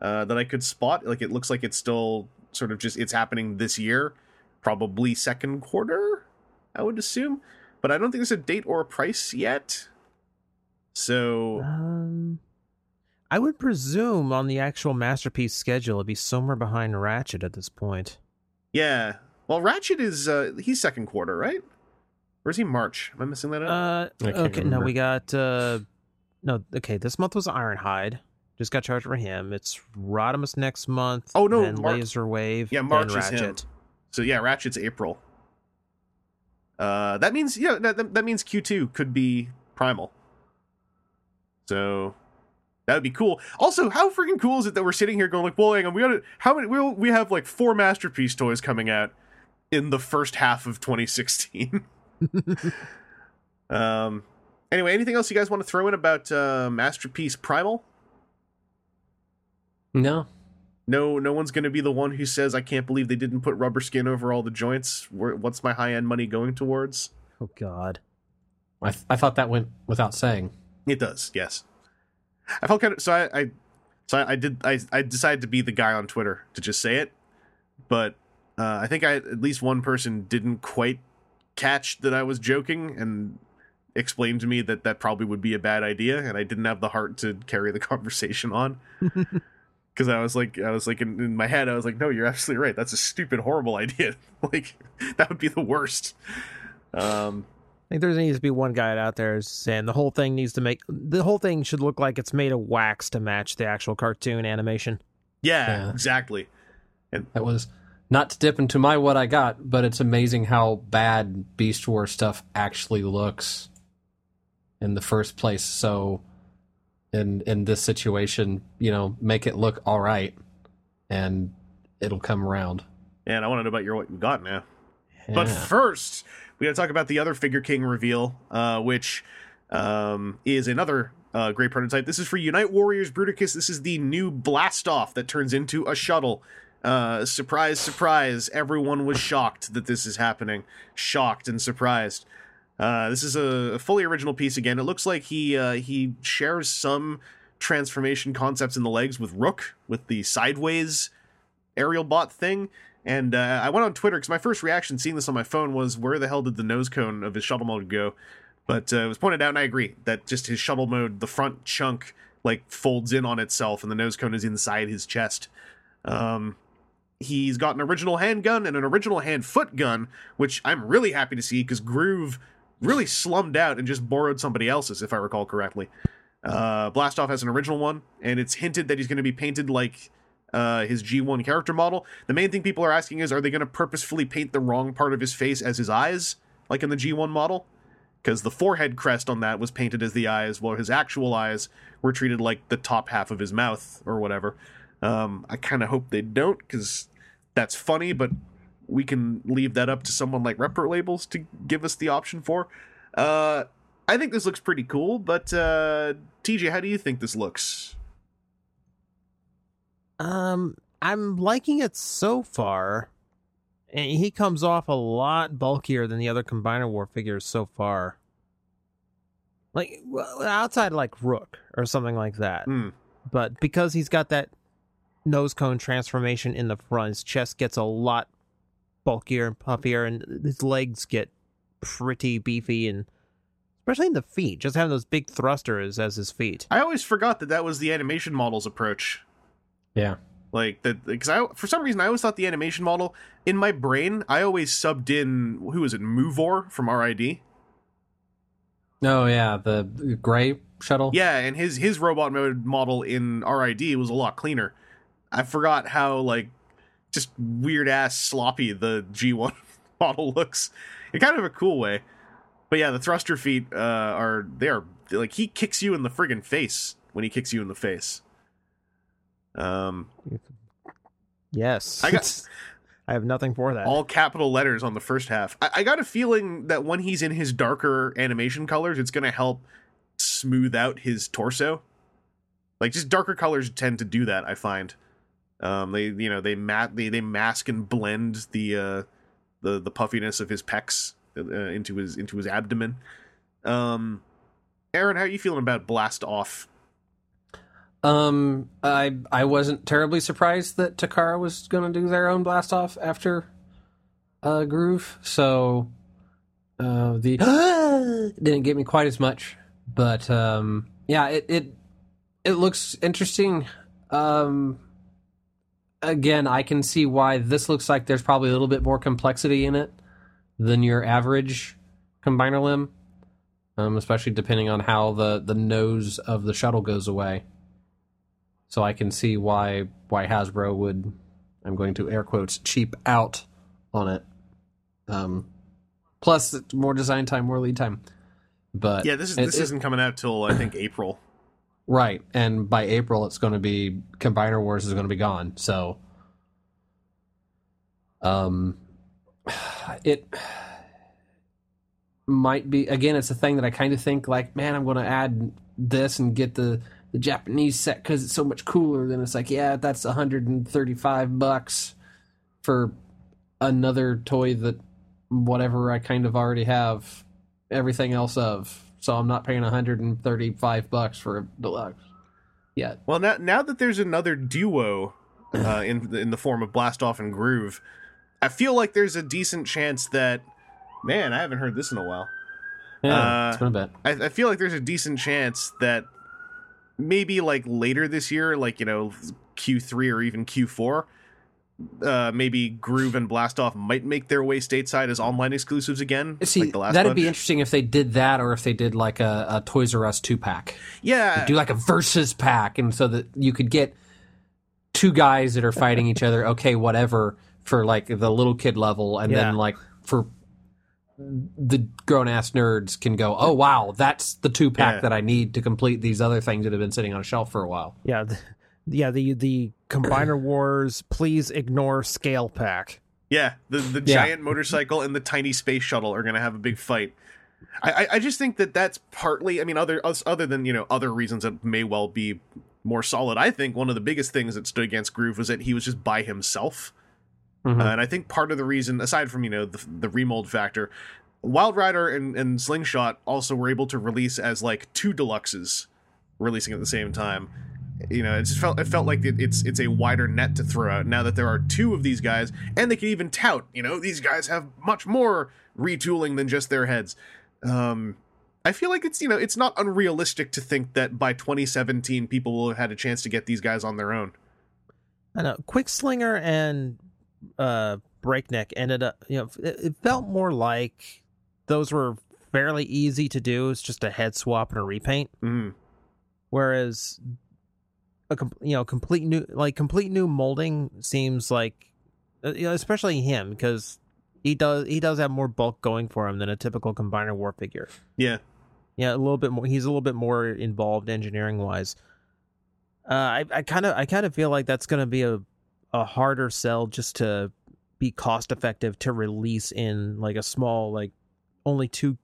uh, that I could spot. Like, it looks like it's still sort of just it's happening this year, probably second quarter. I would assume, but I don't think there's a date or a price yet. So Um, I would presume on the actual masterpiece schedule, it'd be somewhere behind Ratchet at this point. yeah, well, Ratchet is uh he's second quarter, right? Or is he March? Am I missing that out? Uh, I can't okay, no, we got uh, no, okay. This month was Ironhide. Just got charged for him. It's Rodimus next month. Oh, no, then Mar- Laserwave. Yeah, then March is him. So yeah, Ratchet's April. Uh, that means yeah, that, that- means Q two could be Primal. So that would be cool. Also, how freaking cool is it that we're sitting here going like, well, hang on, we got how many? We we have like four masterpiece toys coming out in the first half of 2016. um. Anyway, anything else you guys want to throw in about uh, masterpiece Primal? No. No, no one's going to be the one who says, "I can't believe they didn't put rubber skin over all the joints." Where, what's my high end money going towards? Oh God. I, th- I thought that went without saying. It does, yes. I felt kind of so. I, I so I, I did. I I decided to be the guy on Twitter to just say it, but uh, I think I at least one person didn't quite catch that I was joking and explained to me that that probably would be a bad idea, and I didn't have the heart to carry the conversation on. Because I was like, I was like in, in my head, I was like, no, you're absolutely right. That's a stupid, horrible idea. like that would be the worst. Um, I think there needs to be one guy out there saying the whole thing needs to make the whole thing should look like it's made of wax to match the actual cartoon animation. yeah, Yeah. exactly. That was not to dip into my what I got, but it's amazing how bad Beast War stuff actually looks in the first place. So in in this situation, you know, make it look all right and it'll come around. And I want to know about your what you got now. But first, we got to talk about the other Figure King reveal, uh, which um, is another uh, great prototype. This is for Unite Warriors Bruticus. This is the new blast off that turns into a shuttle. Uh, surprise, surprise! Everyone was shocked that this is happening. Shocked and surprised. Uh, this is a, fully original piece again. It looks like he uh, he shares some transformation concepts in the legs with Rook with the sideways aerial bot thing. And uh, I went on Twitter because my first reaction seeing this on my phone was, "Where the hell did the nose cone of his shuttle mode go?" But uh, it was pointed out, and I agree that just his shuttle mode, the front chunk like folds in on itself, and the nose cone is inside his chest. Um, he's got an original handgun and an original hand foot gun, which I'm really happy to see because Groove really slummed out and just borrowed somebody else's, if I recall correctly. Uh, Blastoff has an original one, and it's hinted that he's going to be painted like uh, his G1 character model. The main thing people are asking is, are they going to purposefully paint the wrong part of his face as his eyes, like in the G1 model? Because the forehead crest on that was painted as the eyes, while his actual eyes were treated like the top half of his mouth or whatever. Um, I kind of hope they don't, because that's funny, but we can leave that up to someone like Repro Labels to give us the option for. Uh, I think this looks pretty cool, but uh, TJ, how do you think this looks? Um, I'm liking it so far. And he comes off a lot bulkier than the other Combiner War figures so far. Like outside like Rook or something like that. Hmm. But because he's got that nose cone transformation in the front, his chest gets a lot bulkier and puffier, and his legs get pretty beefy, and especially in the feet, just having those big thrusters as his feet. I always forgot that that was the animation model's approach. Yeah. Like that, because I for some reason I always thought the animation model in my brain I always subbed in who was it Movor from RID. Oh yeah, the gray shuttle. Yeah, and his his robot mode model in RID was a lot cleaner. I forgot how like just weird ass sloppy the G1 model looks. In kind of a cool way. But yeah, the thruster feet uh, are they are like he kicks you in the friggin' face when he kicks you in the face. Um, Yes, I got- I have nothing for that. all capital letters on the first half. I, I got a feeling that when he's in his darker animation colors, it's going to help smooth out his torso. Like just darker colors tend to do that. I find um, they you know they mat they, they mask and blend the uh, the the puffiness of his pecs uh, into his into his abdomen. Um, Aaron, how are you feeling about Blast Off? Um, I I wasn't terribly surprised that Takara was going to do their own blast off after uh, Groove. So uh, the didn't get me quite as much, but um, yeah, it it it looks interesting. Um, again, I can see why this looks like there's probably a little bit more complexity in it than your average combiner limb, um, especially depending on how the the nose of the shuttle goes away. So I can see why why Hasbro would I'm going to air quotes cheap out on it. Um, plus more design time, more lead time. But Yeah, this is it- this isn't coming out till I think April. Right, and by April it's going to be Combiner Wars is going to be gone. So, um, it might be again. It's a thing that I kind of think like, man, I'm going to add this and get the the Japanese set because it's so much cooler. Then it's like, yeah, that's 135 bucks for another toy that whatever I kind of already have everything else of. So I'm not paying 135 bucks for a deluxe yet. Well, now now that there's another duo uh, in in the form of Blastoff and Groove, I feel like there's a decent chance that. Man, I haven't heard this in a while. Yeah, Uh, it's been a bit. I, I feel like there's a decent chance that maybe like later this year, like you know Q3 or even Q4, uh, maybe Groove and Blastoff might make their way stateside as online exclusives again. See, like the last that'd be interesting if they did that, or if they did like a, a Toys R Us two pack. Yeah, do like a versus pack, and so that you could get two guys that are fighting each other. Okay, whatever for like the little kid level, and Yeah. then like for the grown ass nerds can go. Oh wow, that's the two pack Yeah. that I need to complete these other things that have been sitting on a shelf for a while. Yeah, the, yeah. The the Combiner Wars. Please ignore scale pack. Yeah, the the Yeah. giant motorcycle and the tiny space shuttle are going to have a big fight. I, I I just think that that's partly. I mean, other us- other than you know other reasons that may well be more solid. I think one of the biggest things that stood against Groove was that he was just by himself. Mhm. Uh, and I think part of the reason, aside from you know the, the remold factor, Wildrider and, and Slingshot also were able to release as like two deluxes, releasing at the same time. You know, it just felt it felt like it, it's it's a wider net to throw out now that there are two of these guys, and they can even tout. You know, these guys have much more retooling than just their heads. Um, I feel like it's you know it's not unrealistic to think that by 2017 people will have had a chance to get these guys on their own. I know Quickslinger and uh, Breakneck ended up. You know, it, it felt more like those were fairly easy to do. It's just a head swap and a repaint. Mm. Whereas a you know complete new like complete new molding seems like uh, you know, especially him because he does he does have more bulk going for him than a typical combiner war figure. Yeah, Yeah, a little bit more. He's a little bit more involved engineering wise. Uh, I I kind of I kind of feel like that's going to be a a harder sell just to be cost effective to release in like a small like only two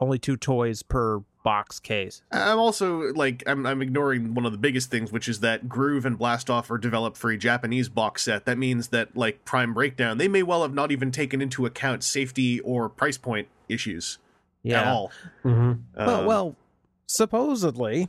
only two toys per box case. I'm also like I'm I'm ignoring one of the biggest things, which is that Groove and Blastoff are developed for a Japanese box set. That means that like Prime Breakdown, they may well have not even taken into account safety or price point issues Yeah. at all. Mhm. Well, Um, well, supposedly,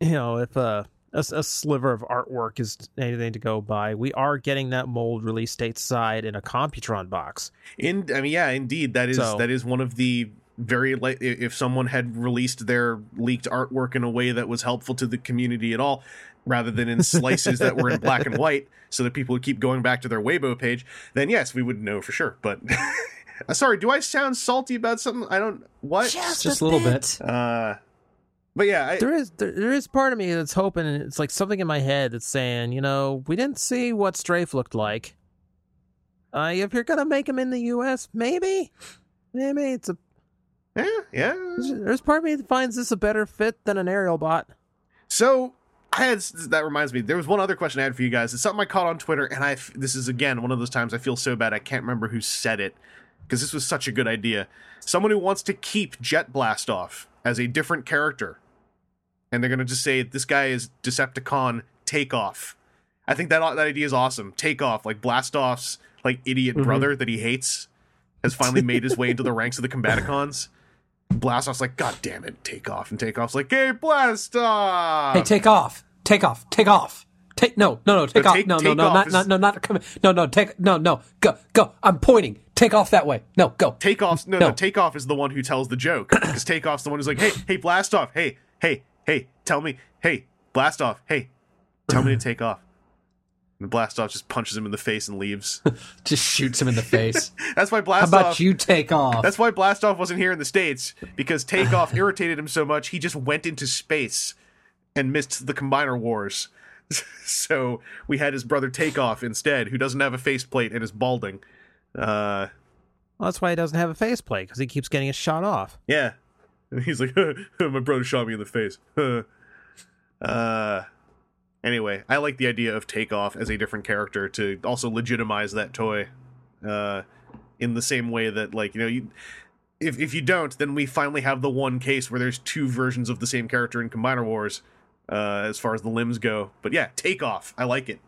you know, if a, a a sliver of artwork is anything to go by, we are getting that mold released stateside in a Computron box. in I mean, yeah, indeed, that is So- that is one of the very like if someone had released their leaked artwork in a way that was helpful to the community at all rather than in slices that were in black and white so that people would keep going back to their Weibo page then yes we would know for sure but sorry do I sound salty about something I don't what Just a little bit. uh but yeah I, There is there, there is part of me that's hoping, it's like something in my head that's saying, you know, we didn't see what Strafe looked like. Uh, if you're gonna make him in the U.S., maybe, maybe it's a. yeah yeah There's part of me that finds this a better fit than an aerial bot. So I had that reminds me. There was one other question I had for you guys. It's something I caught on Twitter, and I this is again one of those times I feel so bad I can't remember who said it because this was such a good idea. Someone who wants to keep Jet Blast off as a different character, and they're gonna just say this guy is Decepticon Takeoff. I think that that idea is awesome. Takeoff, like Blastoff's like idiot mm-hmm. brother that he hates, has finally made his way into the ranks of the Combaticons. Blastoff's like, God damn it, Takeoff, and Takeoff's like, Hey, Blastoff. Hey, take off. Take off. Take off. Take no, no, no. Take No, off. take- no, no, take no, off not, is- not, no, not come. No, no, take. No, no. Go, go. I'm pointing. Take off that way. No, go. Takeoff's no, no, No. Takeoff is the one who tells the joke because Takeoff's the one who's like, "Hey, hey, blast off! Hey, hey, hey, tell me, hey, blast off! Hey, tell me to take off." And blast off just punches him in the face and leaves. Just shoots him in the face. That's why Blastoff. How about you take off? That's why Blastoff wasn't here in the states because Takeoff irritated him so much he just went into space and missed the Combiner Wars. so we had his brother Takeoff instead, who doesn't have a faceplate and is balding. Uh, Well, that's why he doesn't have a faceplate because he keeps getting his shot off. Yeah. And he's like, my brother shot me in the face. uh, anyway, I like the idea of Takeoff as a different character to also legitimize that toy. Uh, in the same way that, like, you know, you, if, if you don't, then we finally have the one case where there's two versions of the same character in Combiner Wars, uh, as far as the limbs go. But yeah, Takeoff. I like it.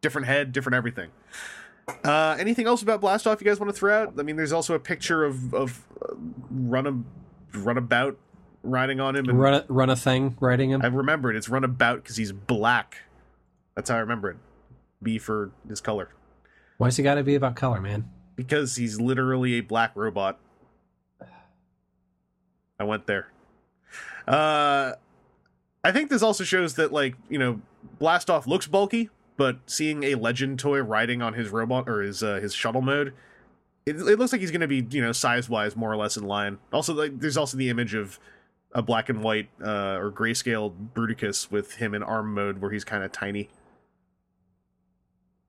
Different head, different everything. Uh, anything else about Blastoff you guys want to throw out? I mean, there's also a picture of of uh, run a runabout riding on him, and run a, run a thing, riding him. I remember it. It's run about because he's black. That's how I remember it. B for his color Why's he got to be about color, man? because he's literally a black robot. I went there. Uh, I think this also shows that, like, you know, Blastoff looks bulky, but seeing a legend toy riding on his robot or his uh, his shuttle mode, it, it looks like he's going to be, you know, size wise more or less in line. Also, like, there's also the image of a black and white uh, or grayscale Bruticus with him in arm mode where he's kind of tiny.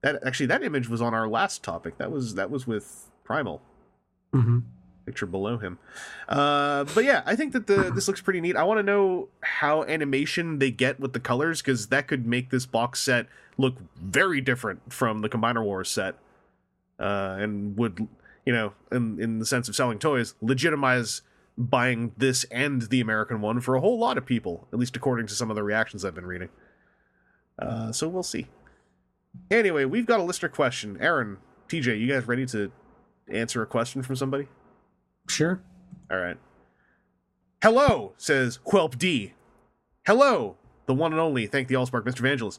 That actually, that image was on our last topic. That was that was with Primal Mm-hmm. picture below him. Uh, but yeah, I think that the this looks pretty neat. I want to know how animation they get with the colors because that could make this box set look very different from the Combiner Wars set. uh, and would you know in in the sense of selling toys legitimize buying this and the American one for a whole lot of people, at least according to some of the reactions I've been reading. Uh, so we'll see. Anyway, we've got a listener question. Aaron, TJ, you guys ready to answer a question from somebody? Sure. All right. Hello, says Quelp D. Hello, the one and only. Thank the Allspark, Mr. Vangelus.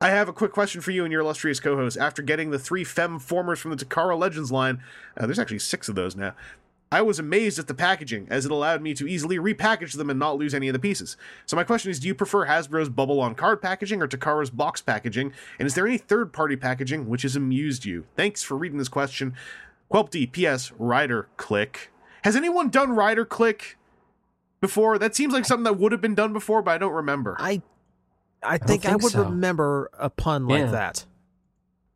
I have a quick question for you and your illustrious co-host. After getting the three Fem formers from the Takara Legends line, uh, there's actually six of those now. I was amazed at the packaging, as it allowed me to easily repackage them and not lose any of the pieces. So my question is, do you prefer Hasbro's bubble on card packaging or Takara's box packaging? And is there any third-party packaging which has amused you? Thanks for reading this question. Quelp D, P.S. Rider Click. Has anyone done Rider Click before? That seems like something that would have been done before, but I don't remember. I I think I, think would so. remember a pun like Yeah. that.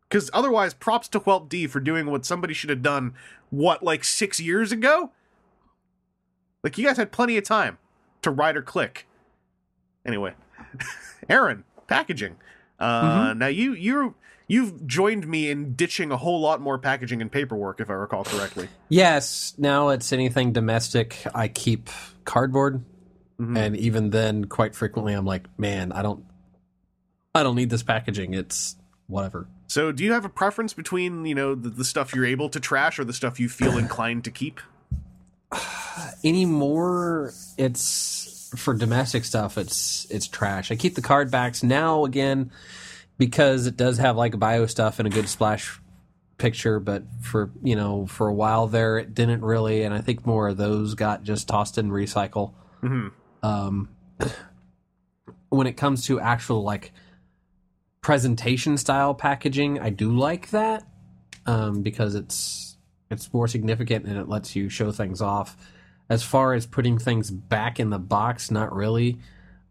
Because otherwise, props to Quelp D for doing what somebody should have done, what, like six years ago? Like, you guys had plenty of time to write or click. Anyway, Aaron, packaging. Uh, Now, you, you, you've joined me in ditching a whole lot more packaging and paperwork, if I recall correctly. Yes. Now it's anything domestic. I keep cardboard, Mhm. and even then, quite frequently, I'm like, man, I don't, I don't need this packaging. It's whatever. So, do you have a preference between, you know, the, the stuff you're able to trash or the stuff you feel inclined to keep? anymore it's for domestic stuff it's it's trash i keep the card backs now again because it does have like bio stuff and a good splash picture but for you know for a while there it didn't really and i think more of those got just tossed in recycle Mhm. um when it comes to actual like presentation style packaging i do like that um because it's it's more significant and it lets you show things off as far as putting things back in the box, not really.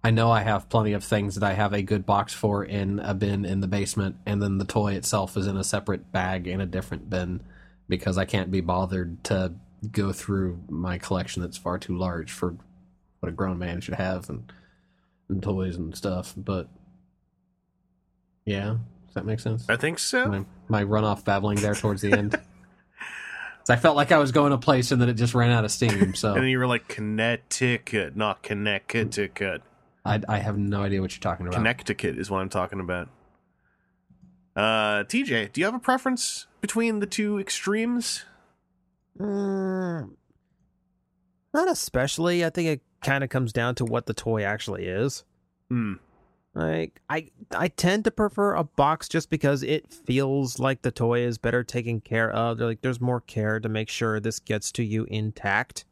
I know I have plenty of things that I have a good box for in a bin in the basement, and then the toy itself is in a separate bag in a different bin because I can't be bothered to go through my collection that's far too large for what a grown man should have and, and toys and stuff. But yeah, does that make sense? I think so. My, my runoff babbling there towards the end. I felt like I was going a place and then it just ran out of steam. So And then you were like, Connecticut, not Connecticut. I, I have no idea what you're talking about. Connecticut is what I'm talking about. Uh, TJ, do you have a preference between the two extremes? Mm, not especially. I think it kind of comes down to what the toy actually is. Hmm. Like I I tend to prefer a box just because it feels like the toy is better taken care of. They're like there's more care to make sure this gets to you intact.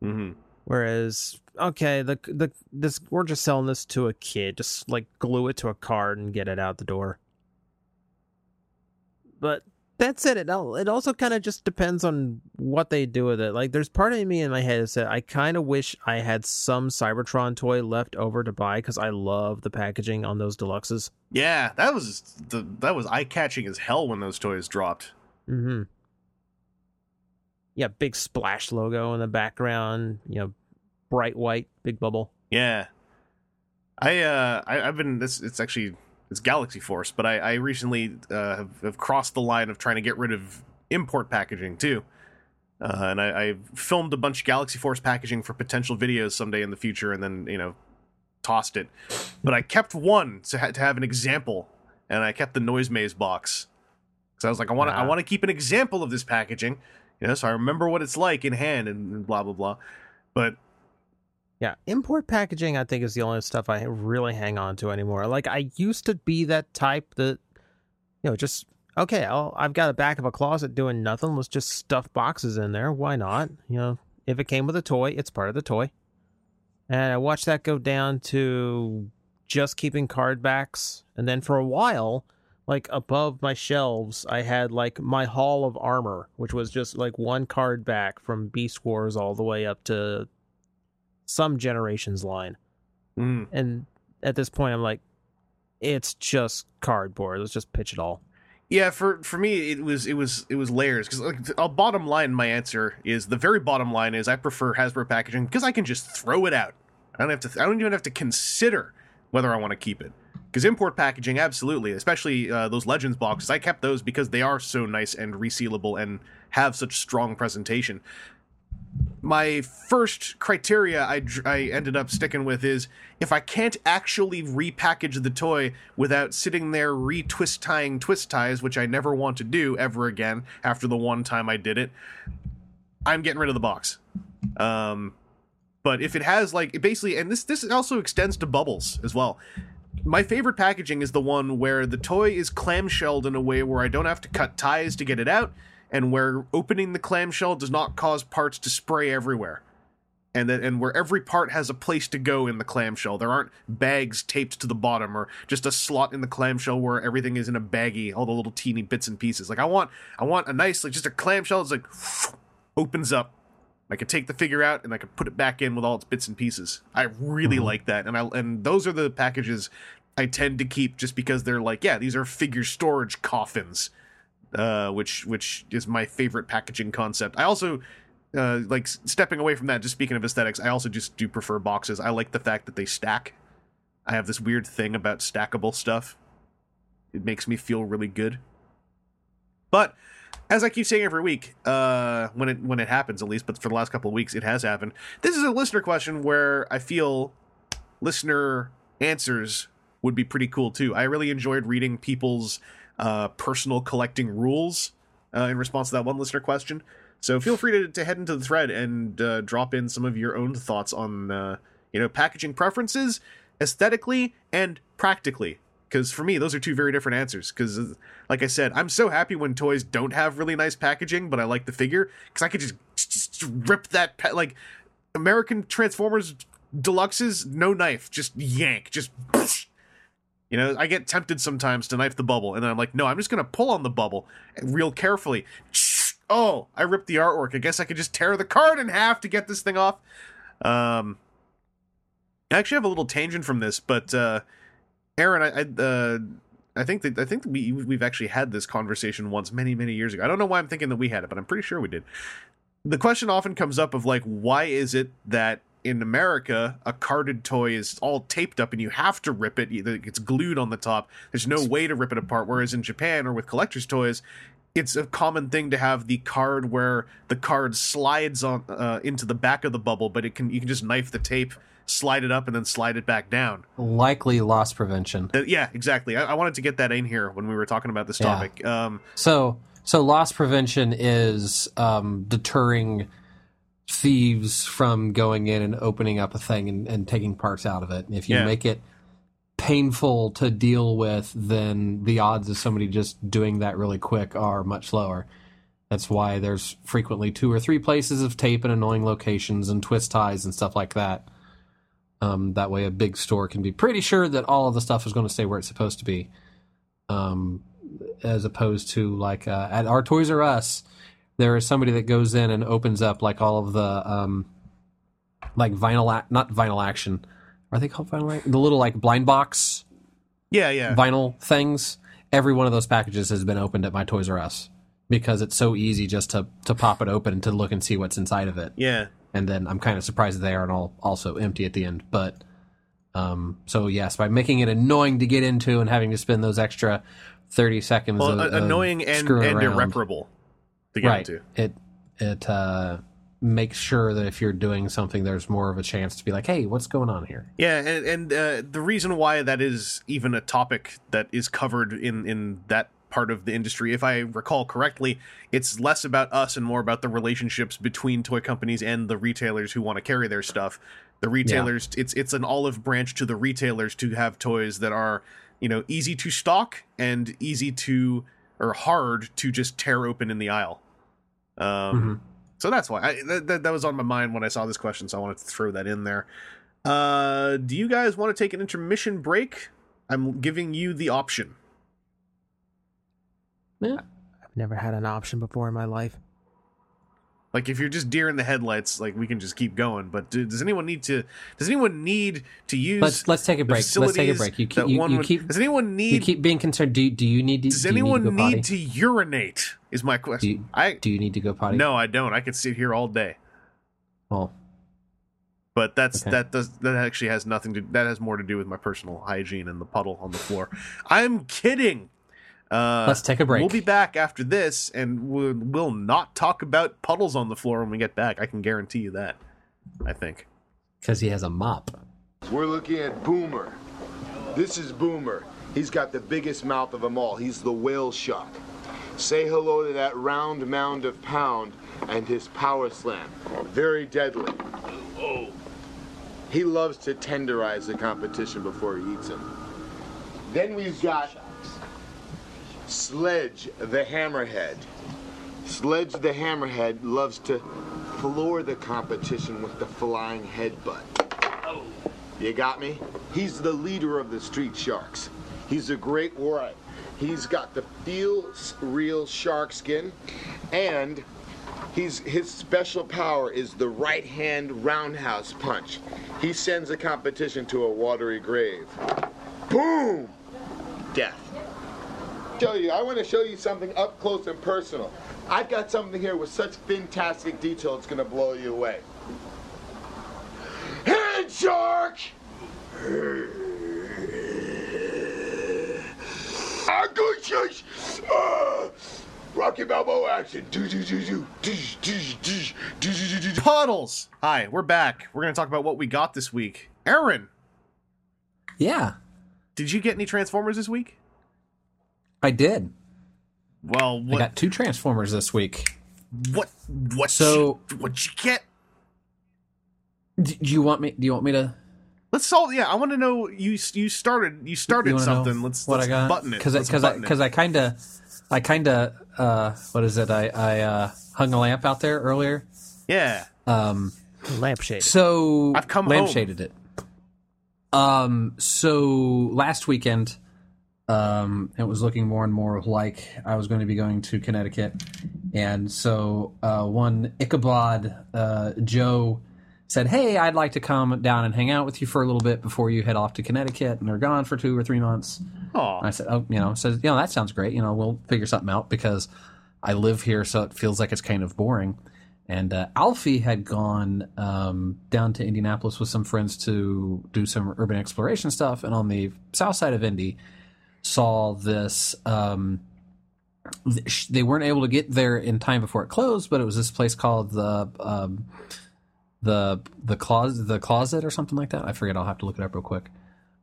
hmm Whereas okay, the the this we're just selling this to a kid, just like glue it to a card and get it out the door. But that's said, It it also kind of just depends on what they do with it. Like there's part of me in my head that I kind of wish I had some Cybertron toy left over to buy because I love the packaging on those deluxes. Yeah, that was the that was eye catching as hell when those toys dropped. Mm-hmm. Yeah, big splash logo in the background. You know, bright white, big bubble. Yeah, I uh, I, I've been this. It's actually it's Galaxy Force, but I I recently uh, have, have crossed the line of trying to get rid of import packaging too. Uh, and I, I filmed a bunch of Galaxy Force packaging for potential videos someday in the future, and then you know tossed it. But I kept one to, ha- to have an example, and I kept the Noise Maze box. So I was like, I want to I want to keep an example of this packaging, you know, so I remember what it's like in hand and, and blah blah blah. But Yeah, import packaging I think is the only stuff I really hang on to anymore. Like I used to be that type that you know, just okay, I'll, I've got a back of a closet doing nothing. Let's just stuff boxes in there. Why not? You know, if it came with a toy, it's part of the toy. And I watched that go down to just keeping card backs, and then for a while, like above my shelves, I had like my Hall of Armor, which was just like one card back from Beast Wars all the way up to some generations line. mm, And at this point, I'm like, it's just cardboard. Let's just pitch it all. Yeah, for for me it was it was it was layers because like a bottom line my answer is the very bottom line is I prefer Hasbro packaging because I can just throw it out. I don't have to I don't even have to consider whether I want to keep it Because import packaging, absolutely, especially uh, those Legends boxes, I kept those because they are so nice and resealable and have such strong presentation. My first criteria I, I ended up sticking with is if I can't actually repackage the toy without sitting there retwist tying twist ties, which I never want to do ever again after the one time I did it, I'm getting rid of the box. Um, but if it has like basically, and this this also extends to bubbles as well. My favorite packaging is the one where the toy is clamshelled in a way where I don't have to cut ties to get it out, and where opening the clamshell does not cause parts to spray everywhere. And that, and where every part has a place to go in the clamshell. There aren't bags taped to the bottom or just a slot in the clamshell where everything is in a baggie, all the little teeny bits and pieces. Like I want, I want a nice, like just a clamshell. that's like opens up. I could take the figure out and I could put it back in with all its bits and pieces. I really mm-hmm. like that, and I and those are the packages I tend to keep just because they're like, yeah, these are figure storage coffins, uh, which which is my favorite packaging concept. I also uh, like stepping away from that. Just speaking of aesthetics, I also just do prefer boxes. I like the fact that they stack. I have this weird thing about stackable stuff. It makes me feel really good. But as I keep saying every week, uh, when it when it happens at least, but for the last couple of weeks, it has happened. This is a listener question where I feel listener answers would be pretty cool too. I really enjoyed reading people's uh, personal collecting rules uh, in response to that one listener question. So feel free to, to head into the thread and uh, drop in some of your own thoughts on uh, you know packaging preferences, aesthetically and practically. Because for me, those are two very different answers. Because, like I said, I'm so happy when toys don't have really nice packaging, but I like the figure because I could just, just rip that pa- like American Transformers deluxes, no knife, just yank, just. You know, I get tempted sometimes to knife the bubble, and then I'm like, no, I'm just gonna pull on the bubble real carefully. Oh, I ripped the artwork. I guess I could just tear the card in half to get this thing off. Um, I actually have a little tangent from this, but uh, Aaron, I I, uh, I think that I think we we've actually had this conversation once many many years ago. I don't know why I'm thinking that we had it, but I'm pretty sure we did. The question often comes up of like, why is it that in America a carded toy is all taped up and you have to rip it? It's glued on the top. There's no way to rip it apart. Whereas in Japan or with collectors' toys, it's a common thing to have the card where the card slides on uh, into the back of the bubble, but it can you can just knife the tape, slide it up, and then slide it back down. Likely loss prevention. Uh, yeah, exactly. I, I wanted to get that in here when we were talking about this Yeah. topic. Um, So, so loss prevention is um, deterring thieves from going in and opening up a thing and, and taking parts out of it. If you Yeah. make it painful to deal with, then the odds of somebody just doing that really quick are much lower. That's why there's frequently two or three places of tape in annoying locations and twist ties and stuff like that. Um, that way, a big store can be pretty sure that all of the stuff is going to stay where it's supposed to be. Um, as opposed to like uh, at our Toys R Us, there is somebody that goes in and opens up like all of the um, like vinyl, ac- not vinyl action. Are they called vinyl? ac- The little like blind box yeah, yeah. vinyl things. Every one of those packages has been opened at my Toys R Us because it's so easy just to to pop it open and to look and see what's inside of it. yeah. And then I'm kind of surprised that they aren't all also empty at the end. But um, so yes, by making it annoying to get into and having to spend those extra thirty seconds, Well, of, a- of annoying and, and irreparable to get right? into. It it uh, makes sure that if you're doing something, there's more of a chance to be like, hey, what's going on here? Yeah, and, and uh, the reason why that is even a topic that is covered in in that part of the industry, if I recall correctly, it's less about us and more about the relationships between toy companies and the retailers who want to carry their stuff. The retailers, it's it's an olive branch to the retailers to have toys that are you know easy to stock and easy to or hard to just tear open in the aisle. Um, so that's why I, that, that that was on my mind when I saw this question, so I wanted to throw that in there. Uh, do you guys want to take an intermission break? I'm giving you the option. Yeah. I've never had an option before in my life. Like if you're just deer in the headlights, like we can just keep going. But do, does anyone need to? Does anyone need to use? Let's let's take a break. Let's take a break. You keep you, you would- keep Does anyone need? you keep being concerned. Do do you need to? does do anyone need, to, need to urinate? Is my Do question. you, I do you need to go potty? no, I don't. I could sit here all day. Well, But that's Okay. that does that actually has nothing to that has more to do with my personal hygiene and the puddle on the floor. I'm kidding. Uh, Let's take a break. We'll be back after this, and we'll, we'll not talk about puddles on the floor when we get back. I can guarantee you that. I think. Because he has a mop. We're looking at Boomer. This is Boomer. He's got the biggest mouth of them all. He's the whale shark. Say hello to that round mound of pound and his power slam. Very deadly. Oh. He loves to tenderize the competition before he eats him. Then we've got Sledge the Hammerhead. Sledge the Hammerhead loves to floor the competition with the flying headbutt. You got me? He's the leader of the street sharks. He's a great warrior. He's got the feel real shark skin, and he's his special power is the right hand roundhouse punch. He sends a competition to a watery grave. Boom! Death. Show you. I want to show you something up close and personal. I've got something here with such fantastic detail, it's gonna blow you away. Head shark! Good chase! Ah, Rocky Balboa action. Puddles. Hi, we're back. We're gonna talk about what we got this week. Aaron, Yeah, did you get any Transformers this week? I did. Well, I got two Transformers this week. what what So- you, what you get? D- Do you want me? Do you want me to? Let's solve. Yeah, I want to know. You you started you started you something. Let's what let's I got button it. because Let's because I because I kind of I kind of uh what is it? I I uh, hung a lamp out there earlier. yeah. Um, Lampshade. So I've come lampshaded it. Um. So last weekend, um, it was looking more and more like I was going to be going to Connecticut, and so uh, one Ichabod uh, Joe said, "Hey, I'd like to come down and hang out with you for a little bit before you head off to Connecticut, and they're gone for two or three months." And I said, "Oh, you know," says, "You know, that sounds great. You know, we'll figure something out because I live here, so it feels like it's kind of boring." And uh, Alfie had gone um, down to Indianapolis with some friends to do some urban exploration stuff, and on the south side of Indy, saw this. Um, th- they weren't able to get there in time before it closed, but it was this place called the um, the the closet the closet or something like that. I forget. I'll have to look it up real quick.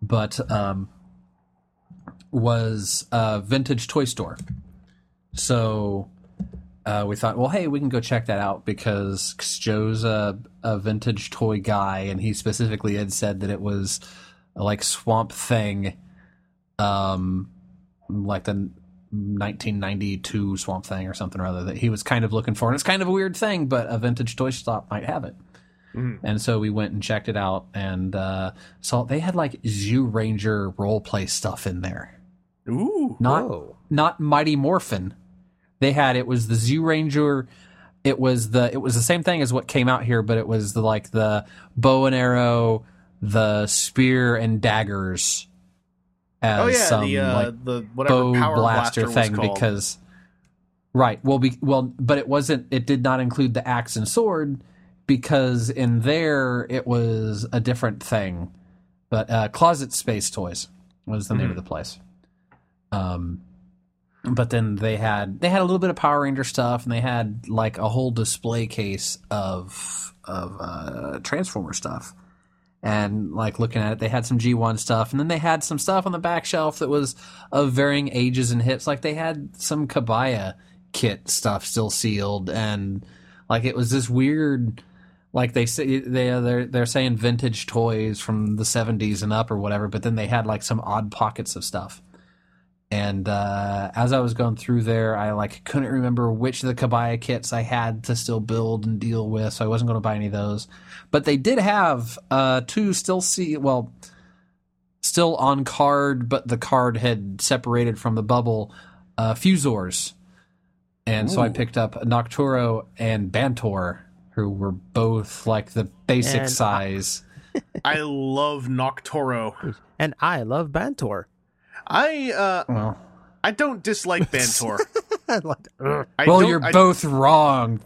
But um, was a vintage toy store. So uh, we thought, well, hey, we can go check that out because Joe's a, a vintage toy guy, and he specifically had said that it was like Swamp Thing, um, like the 1992 Swamp Thing or something or other that he was kind of looking for. And it's kind of a weird thing, but a vintage toy shop might have it. And so we went and checked it out and uh, saw they had like Zyuranger role play stuff in there. Ooh. Not Whoa. not Mighty Morphin. They had it was the Zyuranger. It was the it was the same thing as what came out here, but it was the like the bow and arrow, the spear and daggers. As Oh yeah, some, the uh, like, the whatever bow power blaster, blaster, thing because right well be, well but it wasn't it did not include the axe and sword because in there it was a different thing. But uh, closet space toys was the name Hmm. of the place. Um but then they had they had a little bit of power ranger stuff and they had like a whole display case of of uh transformer stuff and like looking at it, they had some G1 stuff, and then they had some stuff on the back shelf that was of varying ages and hits. Like they had some Kabaya kit stuff still sealed, and like it was this weird, like they say they they're they're saying vintage toys from the 70s and up or whatever, but then they had like some odd pockets of stuff. And uh, as I was going through there, I like couldn't remember which of the Kabaya kits I had to still build and deal with, so I wasn't going to buy any of those. But they did have uh, two still see well, still on card, but the card had separated from the bubble. Uh, Fuzors, and so I picked up Noctorro and Bantor, who were both like the basic And size. I love Noctorro, And I love Bantor. I uh well, I don't dislike Bantor. I well, you're I- both wrong.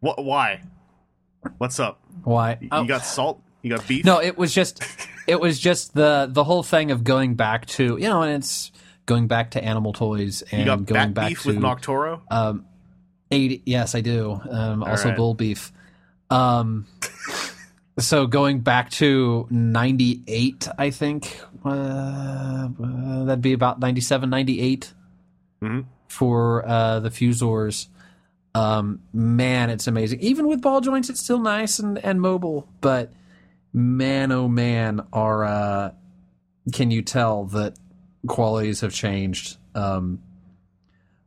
Wh- why? What's up? Why? You Oh, got salt? You got beef? No, it was just it was just the the whole thing of going back to you know, and it's going back to animal toys and You got going back beef to with Noctorro? um, 80 yes i do um, also right. bull beef um, so going back to 98 i think uh, that'd be about 97 98 Mhm. for uh, the fuzors um, man it's amazing even with ball joints it's still nice and, and mobile but man oh man are uh, can you tell that qualities have changed um,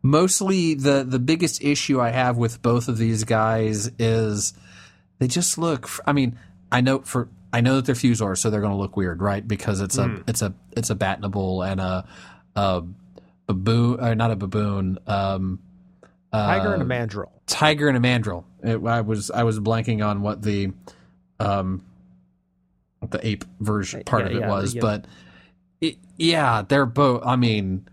mostly the the biggest issue I have with both of these guys is they just look. I mean, I know for I know that they're Fuzors, so they're going to look weird, right? Because it's a it's a it's a Batnable and a a baboon, or not a baboon, um, Tiger and a uh, mandrill. tiger and a mandrill. It, I was I was blanking on what the um the ape version part Yeah, of it yeah, was, yeah. but it, yeah, they're both. I mean,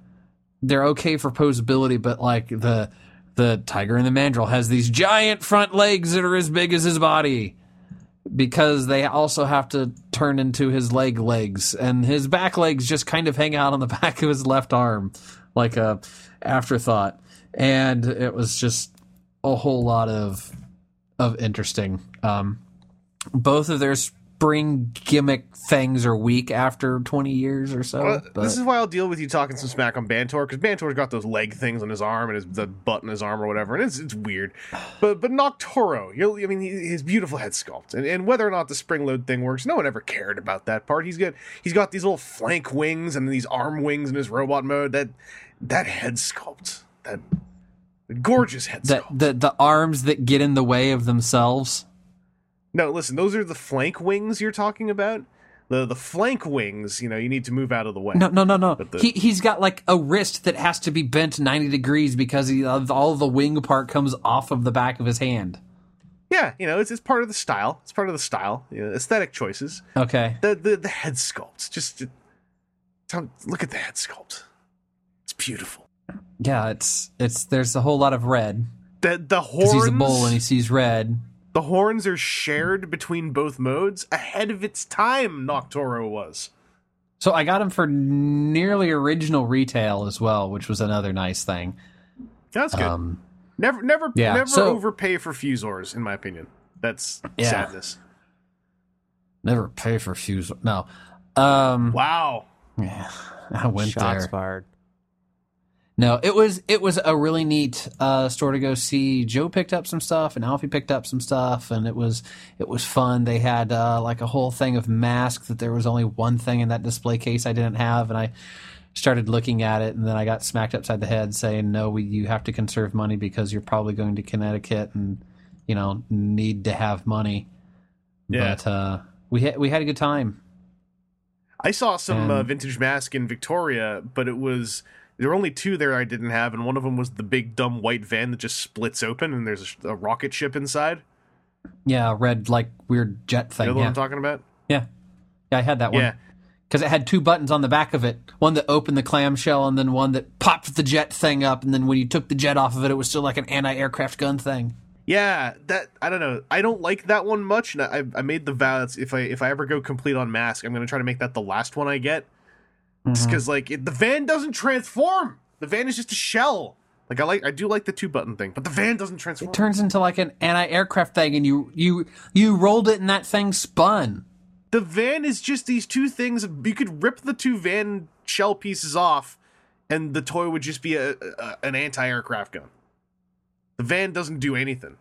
they're okay for posability, but like the the tiger and the mandrill has these giant front legs that are as big as his body because they also have to turn into his leg legs and his back legs just kind of hang out on the back of his left arm like a afterthought. And it was just a whole lot of of interesting. Um both of their spring gimmick things are weak after 20 years or so Well, this is why I'll deal with you talking some smack on Bantor because Bantor's got those leg things on his arm and his the butt in his arm or whatever, and it's it's weird. But but Noctorro, I mean, he, his beautiful head sculpt, and, and whether or not the spring load thing works, no one ever cared about that part. He's got he's got these little flank wings and these arm wings in his robot mode. That that head sculpt, that gorgeous head the, sculpt. the the arms that get in the way of themselves No, listen, those are the flank wings you're talking about. The the flank wings, you know, you need to move out of the way. No, no, no, no. The- he he's got like a wrist that has to be bent ninety degrees because he, all the wing part comes off of the back of his hand. Yeah, you know, it's, it's part of the style. It's part of the style. You know, aesthetic choices. Okay, The the the head sculpt. Just look at the head sculpt. It's beautiful. yeah, it's it's there's a whole lot of red The the horns. he's a bull and he sees red. The horns are shared between both modes ahead of its time. Noctorro was. So I got him for nearly original retail as well, which was another nice thing. That's good. Um, never never yeah, never so- overpay for fuzors, in my opinion. That's Yeah. sadness. never pay for fuse. No, um, Wow. yeah, I went Shots there. fired. No, it was it was a really neat uh, store to go see. Joe picked up some stuff, and Alfie picked up some stuff, and it was it was fun. They had uh, like a whole thing of masks that there was only one thing in that display case I didn't have, and I started looking at it, and then I got smacked upside the head saying, "No, we, you have to conserve money because you're probably going to Connecticut, and you know need to have money." Yeah. But uh, we had we had a good time. I saw some And- uh, vintage mask in Victoria, but it was there were only two there I didn't have, and one of them was the big dumb white van that just splits open and there's a, a rocket ship inside. Yeah, red like weird jet thing. You know yeah. I'm talking about? yeah, yeah, I had that one. Yeah. because it had two buttons on the back of it one that opened the clamshell and then one that popped the jet thing up and then when you took the jet off of it it was still like an anti-aircraft gun thing Yeah, that I don't know. I don't like that one much, and I, I made the vow that if I if I ever go complete on mask, I'm gonna try to make that the last one I get. Just Mm-hmm. because like it, the van doesn't transform. The van is just a shell. Like I like I do like the two button thing, but the van doesn't transform. it turns into like an anti-aircraft thing and you you you rolled it and that thing spun the van is just these two things. You could rip the two van shell pieces off, and the toy would just be a, a an anti-aircraft gun. The van doesn't do anything.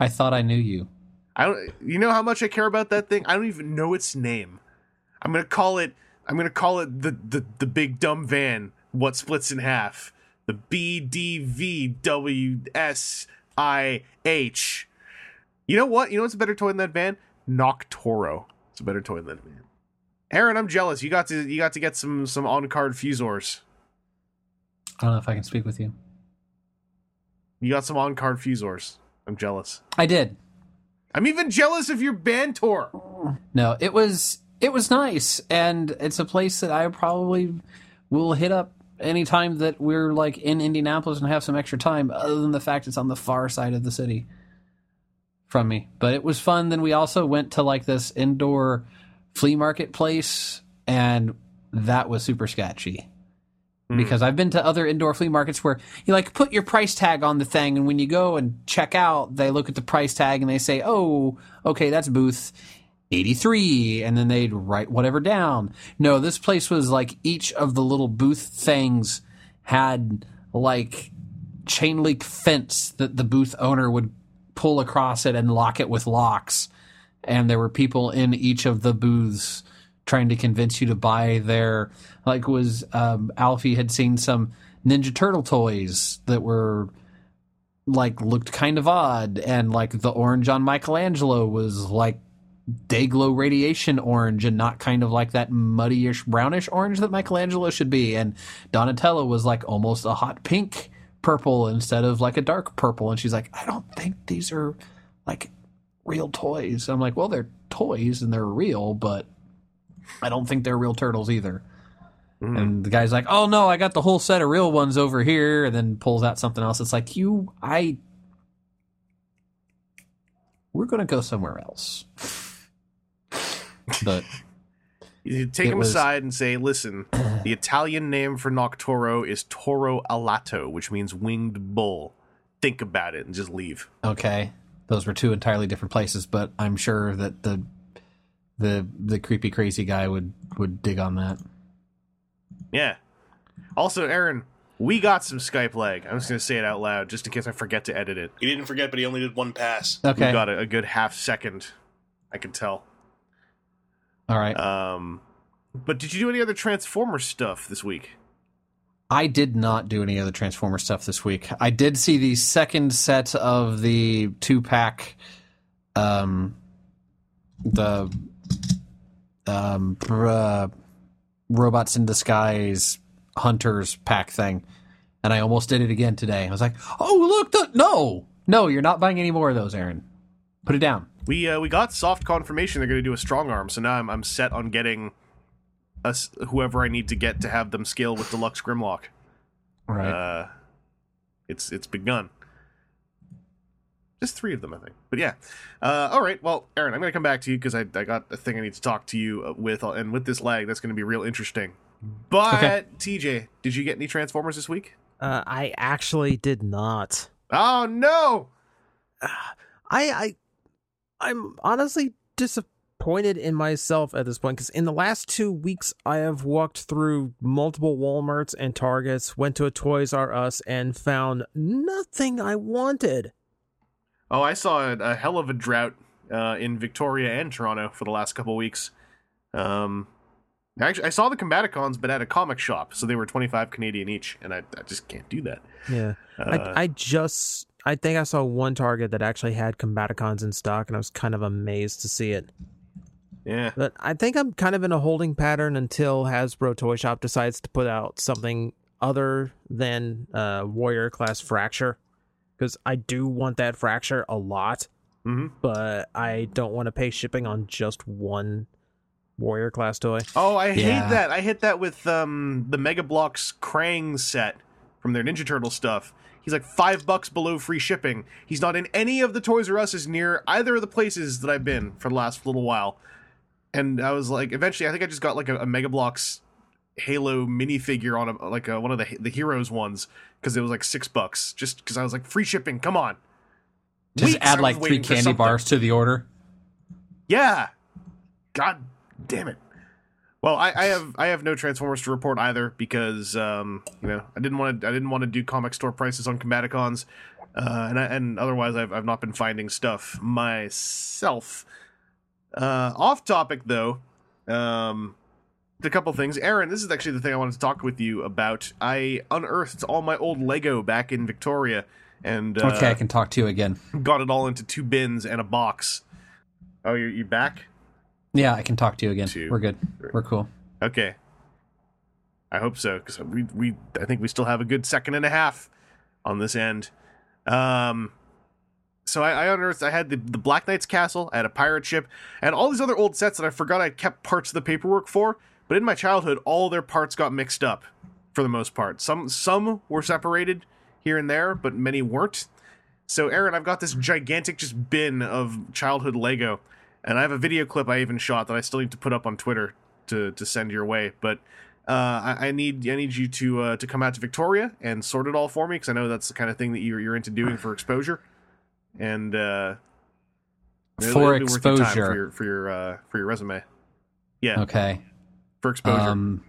i thought i knew you I don't. You know how much I care about that thing. I don't even know its name. I'm gonna call it. I'm gonna call it the the the big dumb van. What splits in half? The B D V W S I H. You know what? You know what's a better toy than that van? Noctorro. It's a better toy than that van. Aaron, I'm jealous. You got to you got to get some some on card fuzors. i don't know if i can speak with you You got some on card fuzors. I'm jealous. i did I'm even jealous of your Bantor. no it was it was nice and it's a place that i probably will hit up anytime that we're like in indianapolis and have some extra time other than the fact it's on the far side of the city from me. But it was fun. Then we also went to like this indoor flea market place, and that was super sketchy. Hmm. Because I've been to other indoor flea markets where you like put your price tag on the thing, and when you go and check out, they look at the price tag and they say, "Oh, okay, that's booth 83," and then they'd write whatever down. No, this place was like each of the little booth things had like chain link fence that the booth owner would pull across it and lock it with locks. And there were people in each of the booths trying to convince you to buy their like was um, Alfie had seen some Ninja Turtle toys that were like looked kind of odd and like the orange on Michelangelo was like Dayglow radiation orange and not kind of like that muddyish brownish orange that Michelangelo should be. And Donatello was like almost a hot pink purple instead of like a dark purple. And she's like, I don't think these are like real toys. I'm like, well, they're toys and they're real, but I don't think they're real turtles either. Hmm. And the guy's like, "Oh no, I got the whole set of real ones over here," and then pulls out something else. It's like you, I, we're gonna go somewhere else. But You take him was- aside and say, "Listen, the Italian name for Noctorro is Toro Alato, which means winged bull. Think about it and just leave." okay, those were two entirely different places. But I'm sure that the the the creepy crazy guy would would dig on that. Yeah. Also, Aaron, we got some Skype lag. I'm just gonna say it out loud, just in case I forget to edit it. He didn't forget, but he only did one pass. Okay, We got a, a good half second. I can tell. All right. Um, but did you do any other Transformer stuff this week? I did not do any other Transformer stuff this week. I did see the second set of the two pack, um, the um, uh, robots in disguise hunters pack thing, and I almost did it again today. I was like, "Oh, look! The- no, no, you're not buying any more of those, Aaron. Put it down." We uh, we got soft confirmation they're going to do a Strongarm, so now I'm I'm set on getting us whoever I need to get to have them scale with deluxe Grimlock. Right. Uh, it's it's begun. Just three of them, I think. But yeah. Uh, all right. Well, Aaron, I'm going to come back to you because I, I got a thing I need to talk to you uh, with, uh, and with this lag, that's going to be real interesting. But Okay. TJ, did you get any Transformers this week? Uh, I actually did not. Oh no! I I I'm honestly disappointed in myself at this point because in the last two weeks I have walked through multiple WalMarts and Targets, went to a Toys R Us, and found nothing I wanted. Oh, I saw a, hell of a drought uh, in Victoria and Toronto for the last couple weeks. Um, actually, I saw the Combaticons, but at a comic shop, so they were twenty five Canadian each, and I, I just can't do that. Yeah, Uh, I I just I think I saw one Target that actually had Combaticons in stock, and I was kind of amazed to see it. yeah, But I think I'm kind of in a holding pattern until Hasbro Toy Shop decides to put out something other than uh, Warrior Class Fracture, because I do want that Fracture a lot, hmm but I don't want to pay shipping on just one Warrior Class toy. Oh, I Yeah. hate that. I hit that with um, the Mega Bloks Krang set from their Ninja Turtle stuff. He's like five bucks below free shipping. He's not in any of the Toys R Us's near either of the places that I've been for the last little while. And I was like, eventually, I think I just got like a, a Mega Bloks Halo minifigure on a, like a, one of the the Heroes ones because it was like six bucks. Just because I was like, free shipping, come on. Just Weeks add like three candy bars to the order. Yeah. God damn it. Well, I, I have I have no Transformers to report either because um, you know I didn't want to I didn't want to do comic store prices on Combaticons, uh, and I, and otherwise I've I've not been finding stuff myself. Uh, off topic though, um, a couple things. Aaron, this is actually the thing I wanted to talk with you about. I unearthed all my old Lego back in Victoria, and uh, Okay, I can talk to you again. got it all into two bins and a box. Oh, you're you back? Yeah, I can talk to you again. Two, We're good. three. We're cool. Okay. I hope so because we we I think we still have a good second and a half on this end. Um, so I, I unearthed I had the the Black Knight's castle, I had a pirate ship, and all these other old sets that I forgot I kept parts of the paperwork for. But in my childhood, all their parts got mixed up for the most part. Some some were separated here and there, but many weren't. So, Aaron, I've got this gigantic just bin of childhood Lego, and I have a video clip I even shot that I still need to put up on Twitter to to send your way. But uh, I, I need I need you to uh, to come out to Victoria and sort it all for me because I know that's the kind of thing that you're you're into doing for exposure, and uh, For it'll be your time exposure. for your for your uh, for your resume. Yeah, Okay. for exposure. Um,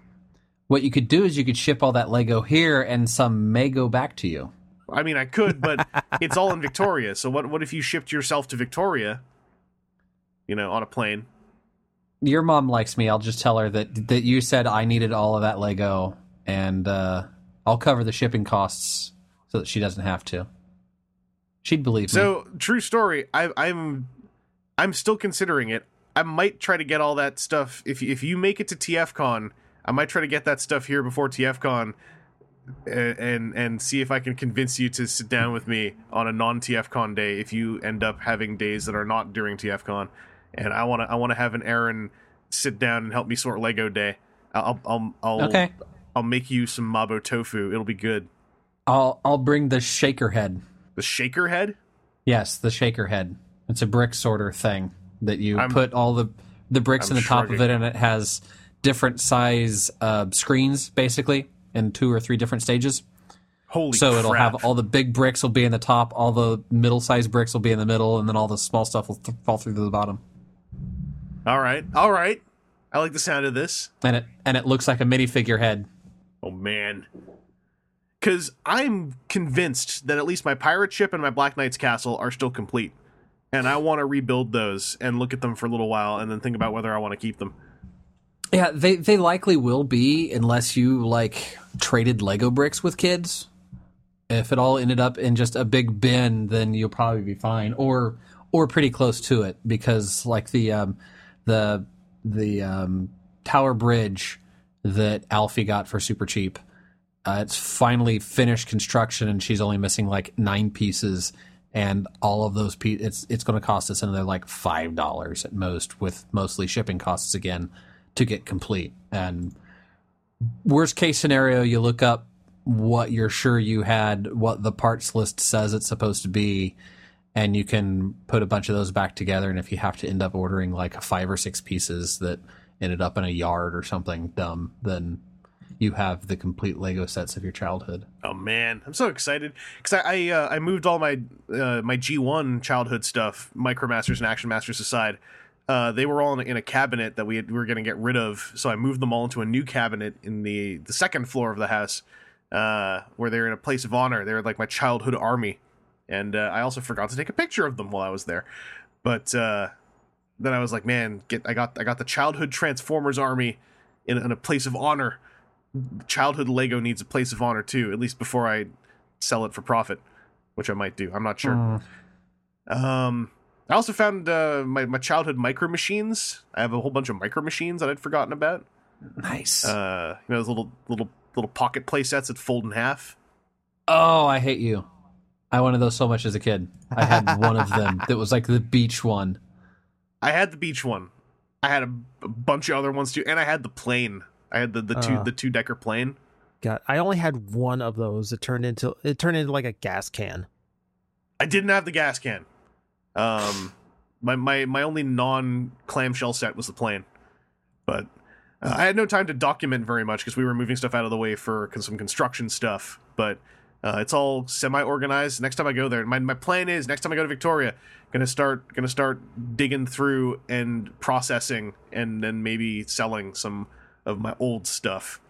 what you could do is you could ship all that Lego here, and some may go back to you. I mean, I could, but it's all in Victoria. So what? What if you shipped yourself to Victoria? You know, on a plane. Your mom likes me. I'll just tell her that that you said I needed all of that Lego, and uh, I'll cover the shipping costs so that she doesn't have to. She'd believe me. So true story. I, I'm I'm still considering it. I might try to get all that stuff. If if you make it to TFCon, I might try to get that stuff here before TFCon, and and, and see if I can convince you to sit down with me on a non TFCon day. If you end up having days that are not during TFCon, and I want to I want to have an Aaron sit down and help me sort Lego day. I'll I'll I'll Okay. I'll make you some mapo tofu. It'll be good. I'll I'll bring the shaker head. The shaker head. Yes, the shaker head. It's a brick sorter thing that you I'm- put all the the bricks I'm in the top of it, and it has different size uh, screens, basically, in two or three different stages. Holy so it'll have all the big bricks will be in the top, all the middle sized bricks will be in the middle, and then all the small stuff will th- fall through to the bottom. All right, all right. I like the sound of this. And it and it looks like a minifigure head. Oh man. Cause I'm convinced that at least my pirate ship and my Black Knight's castle are still complete. And I want to rebuild those and look at them for a little while and then think about whether I want to keep them. Yeah, they they likely will be unless you like traded Lego bricks with kids. If it all ended up in just a big bin, then you'll probably be fine, or or pretty close to it, because like the um, the the um, Tower Bridge that Alfie got for super cheap, uh, it's finally finished construction, and she's only missing like nine pieces, and all of those pieces, it's it's going to cost us another like five dollars at most, with mostly shipping costs again to get complete. And worst case scenario, you look up what you're sure you had, what the parts list says it's supposed to be, and you can put a bunch of those back together. And if you have to end up ordering like five or six pieces that ended up in a yard or something dumb, then you have the complete Lego sets of your childhood. Oh man, I'm so excited because I I, uh, I moved all my uh, my G1 childhood stuff, Micromasters and Action Masters aside. Uh, they were all in a, in a cabinet that we, had, we were going to get rid of, so I moved them all into a new cabinet in the the second floor of the house, uh, where they're in a place of honor. They're like my childhood army, and uh, I also forgot to take a picture of them while I was there. But uh, then I was like, man, get I got I got the childhood Transformers army in, in a place of honor childhood Lego needs a place of honor too, at least before I sell it for profit, which I might do. I'm not sure. Um, I also found uh, my my childhood micro machines. I have a whole bunch of micro machines that I'd forgotten about. Nice. Uh, you know those little little little pocket play sets that fold in half. oh, I hate you. I wanted those so much as a kid. I had one of them that was like the beach one. I had the beach one. I had a, a bunch of other ones too, and I had the plane. I had the the two Uh. the two decker plane. God, I only had one of those. It turned into it turned into like a gas can. I didn't have the gas can. Um, my my my only non clamshell set was the plane, but uh, I had no time to document very much because we were moving stuff out of the way for con- some construction stuff. But uh, it's all semi organized. Next time I go there, my my plan is next time I go to Victoria, gonna start gonna start digging through and processing and then maybe selling some of my old stuff.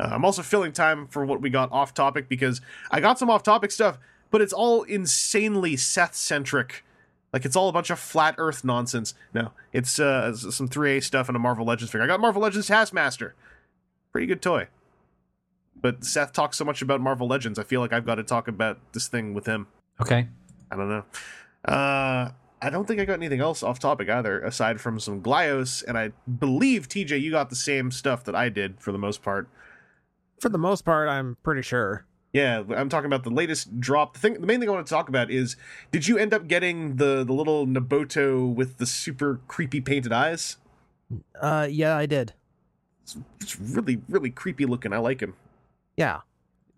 Uh, I'm also filling time for what we got off topic because I got some off topic stuff, but it's all insanely Seth centric. Like it's all a bunch of flat Earth nonsense. No, it's uh, some 3A stuff and a Marvel Legends figure. I got Marvel Legends Taskmaster, pretty good toy. But Seth talks so much about Marvel Legends, I feel like I've got to talk about this thing with him. Okay. I don't know. Uh, I don't think I got anything else off topic either, aside from some Glyos, and I believe TJ, you got the same stuff that I did for the most part. For the most part, I'm pretty sure. Yeah, I'm talking about the latest drop. The thing, the main thing I want to talk about is, did you end up getting the the little Naboto with the super creepy painted eyes? Uh, yeah, I did. It's really, really creepy looking. I like him. Yeah,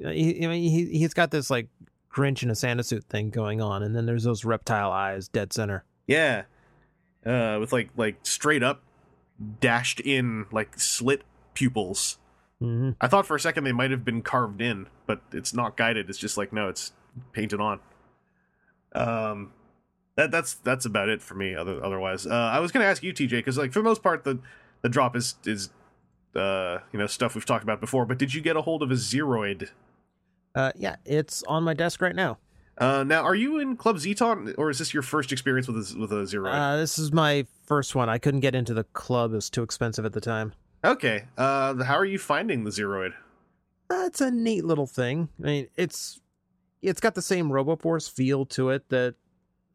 Uh, he, I mean, he he's got this like Grinch in a Santa suit thing going on, and then there's those reptile eyes dead center. Yeah, uh, with like like straight up dashed in like slit pupils. hmm I thought for a second they might have been carved in, but it's not guided. It's just like no, it's painted on. Um, that that's that's about it for me. Other otherwise, uh, I was gonna ask you, TJ, because like for the most part, the the drop is is uh you know stuff we've talked about before. But did you get a hold of a Zeroid? Uh, yeah, it's on my desk right now. Uh, now, are you in Club Zeton, or is this your first experience with a, with a Zeroid? Uh, this is my first one. I couldn't get into the club; it was too expensive at the time. okay. Uh, how are you finding the Zeroid? Uh, it's a neat little thing. I mean, it's it's got the same RoboForce feel to it that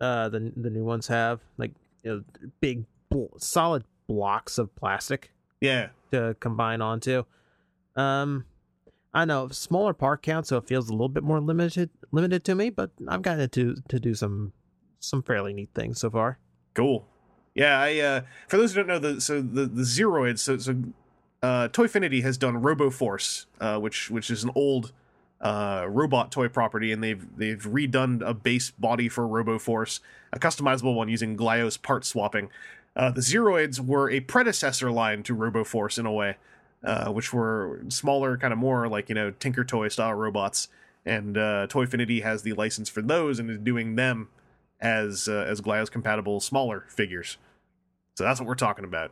uh, the the new ones have, like you know, big bl- solid blocks of plastic Yeah. To combine onto. Um, I know smaller part count, so it feels a little bit more limited limited to me, but I've gotten to to do some some fairly neat things so far. Cool. Yeah, I uh for those who don't know the so the the Zeroids so so uh Toyfinity has done RoboForce, uh which which is an old uh robot toy property and they've they've redone a base body for RoboForce, a customizable one using Glyos part swapping. Uh the Zeroids were a predecessor line to RoboForce in a way, uh which were smaller kind of more like, you know, Tinker Toy style robots and uh Toyfinity has the license for those and is doing them as uh, as Glyos compatible smaller figures. So that's what we're talking about.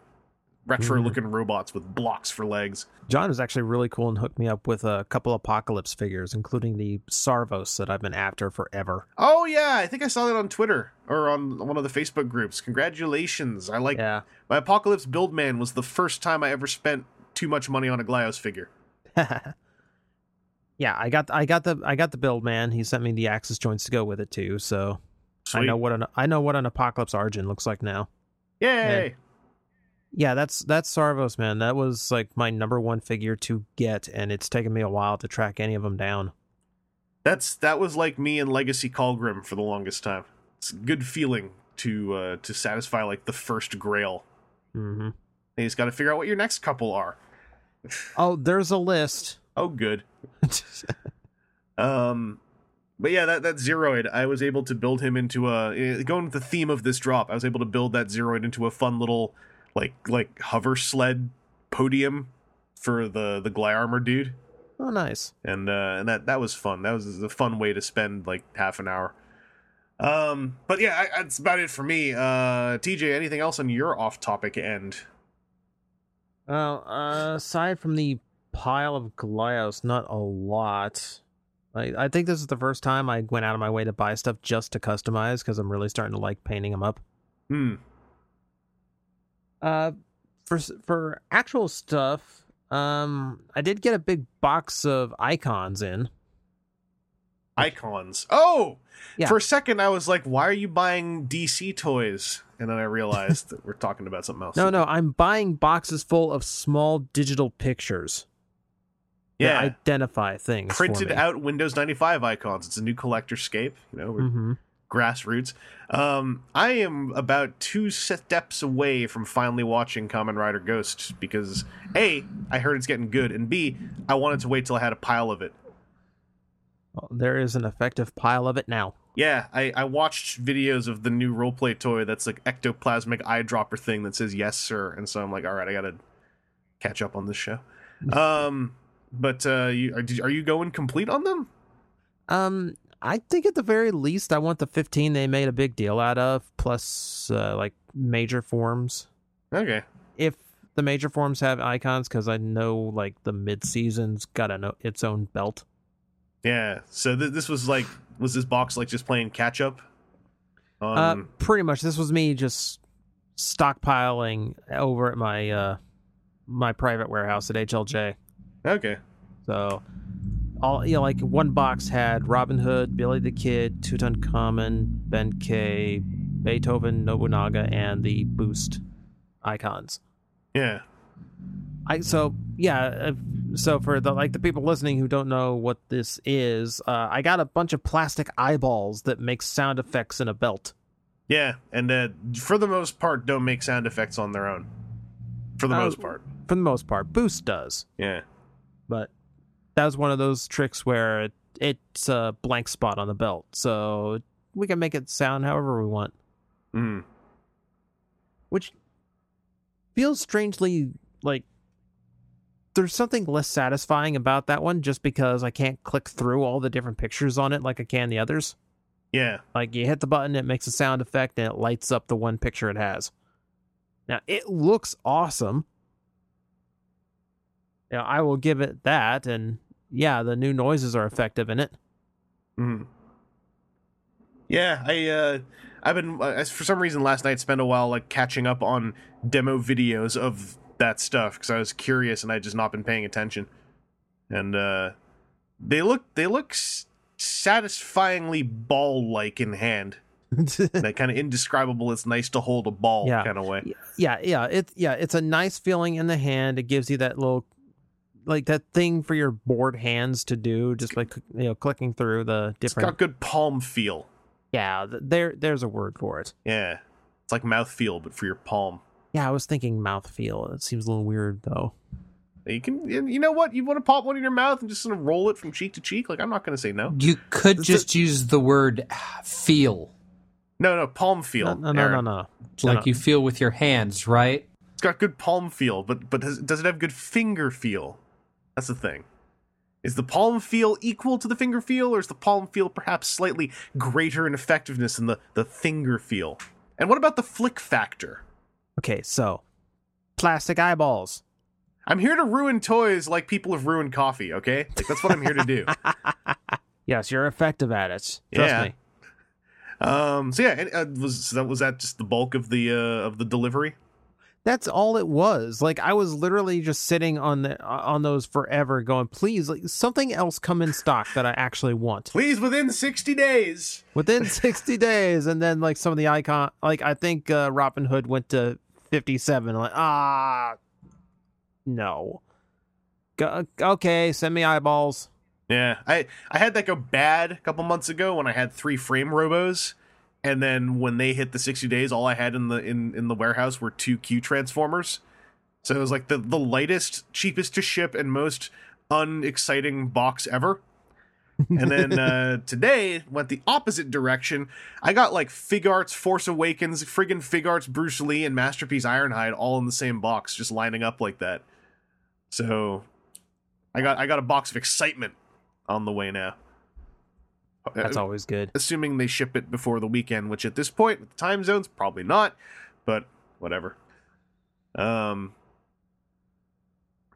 Retro mm. looking robots with blocks for legs. John was actually really cool and hooked me up with a couple Apocalypse figures, including the Sarvos that I've been after forever. Oh yeah, I think I saw that on Twitter or on one of the Facebook groups. Congratulations. I like Yeah. my Apocalypse Build Man was the first time I ever spent too much money on a Glyos figure. yeah, I got I got the I got the build man. He sent me the axis joints to go with it too, so I know what an I know what an Apocalypse Origin looks like now. Yay. Yeah, that's that's Sarvos, man. That was like my number one figure to get, and it's taken me a while to track any of them down. That's that was like me and Legacy Colgrim for the longest time. It's a good feeling to uh to satisfy like the first grail. Mm-hmm. And you just gotta figure out what your next couple are. Oh, there's a list. Oh good. Um, but yeah, that that Zeroid, I was able to build him into a eh, going with the theme of this drop. I was able to build that Zeroid into a fun little like like hover sled podium for the the Gly armor dude, oh, nice. and uh, and that that was fun. That was a fun way to spend like half an hour. Um, but yeah, I, that's about it for me. Uh, TJ, anything else on your off topic end? Well, uh, aside from the pile of Glyos, not a lot. I, I think this is the first time I went out of my way to buy stuff just to customize because I'm really starting to like painting them up. Hmm. Uh, for for actual stuff, um, I did get a big box of icons in. Icons. Oh, Yeah. for a second I was like, why are you buying DC toys? And then I realized that we're talking about something else. No, no, I'm buying boxes full of small digital pictures yeah. identify things. Printed out Windows 95 icons. It's a new collectorscape. You know, we're hmm grassroots. Um, I am about two steps away from finally watching Kamen Rider Ghost because A, I heard it's getting good, and B, I wanted to wait till I had a pile of it. There is an effective pile of it now. Yeah, I, I watched videos of the new roleplay toy that's like ectoplasmic eyedropper thing that says yes sir, and so I'm like, all right, I gotta catch up on this show. Um, but uh, you, are, are you going complete on them? Um, I think at the very least, I want the 15 they made a big deal out of, plus uh, like major forms. Okay, If the major forms have icons, because I know like the mid season's got a no- its own belt. yeah. So th- this was like, was this box like just playing catch up? Um, uh, pretty much. This was me just stockpiling over at my uh my private warehouse at HLJ. okay, So all you know, like one box had Robin Hood, Billy the Kid, Tutankhamun, Benkei, Beethoven, Nobunaga, and the Boost icons. yeah, I so yeah. uh, So for the like the people listening who don't know what this is, uh, I got a bunch of plastic eyeballs that make sound effects in a belt. yeah, and uh, for the most part, don't make sound effects on their own. For the Uh, most part, For the most part, Boost does. yeah. but that was one of those tricks where it it's a blank spot on the belt, so we can make it sound however we want, Mm. which feels strangely like there's something less satisfying about that one just because I can't click through all the different pictures on it like I can the others. Yeah. Like you hit the button, it makes a sound effect, and it lights up the one picture it has. Now it looks awesome. Yeah, I will give it that, and yeah, the new noises are effective in it. Mm. Yeah, I uh I've been uh, for some reason last night spent a while like catching up on demo videos of that stuff because I was curious and I just not been paying attention. And uh they look they look s- satisfyingly ball like in hand. that kind of indescribable. It's nice to hold a ball Yeah. kind of way. yeah, yeah, it yeah, it's a nice feeling in the hand. It gives you that little like that thing for your bored hands to do, just like you know, clicking through the It's different. got good palm feel. yeah, there there's a word for it. Yeah, it's like mouth feel, but for your palm. Yeah, I was thinking mouth feel. It seems a little weird though. You can, you know what? You want to pop one in your mouth and just sort of roll it from cheek to cheek. Like I'm not going to say no. You could It's just use the word uh, feel, No, no, palm feel. No, no, no, no, no. like no. you feel with your hands, right? It's got good palm feel, but but does, does it have good finger feel? That's the thing. Is the palm feel equal to the finger feel, or is the palm feel perhaps slightly greater in effectiveness than the, the finger feel? And what about the flick factor? Okay, so plastic eyeballs. I'm here to ruin toys like people have ruined coffee, okay? Like that's what I'm here to do. Yes, you're effective at it. Trust Yeah. me. Um so yeah, and, uh, was so that was that just the bulk of the uh of the delivery? That's all it was. Like I was literally just sitting on the on those forever, going, "Please, like something else come in stock that I actually want Please within 60 days. within 60 days." And then like some of the icon, like I think uh, Robin Hood went to 57. Like ah, no. Go, okay, send me eyeballs. Yeah, I I had that go bad a couple months ago when I had three frame robos, and then when they hit the sixty days, all I had in the in in the warehouse were two Q transformers. So it was like the the lightest, cheapest to ship, and most unexciting box ever. and then uh, today went the opposite direction. I got like Figuarts Force Awakens, friggin' Figuarts Bruce Lee, and Masterpiece Ironhide all in the same box, just lining up like that. So I got I got a box of excitement on the way now. That's Uh, always good. Assuming they ship it before the weekend, which at this point, with the time zones, probably not, but whatever. Um.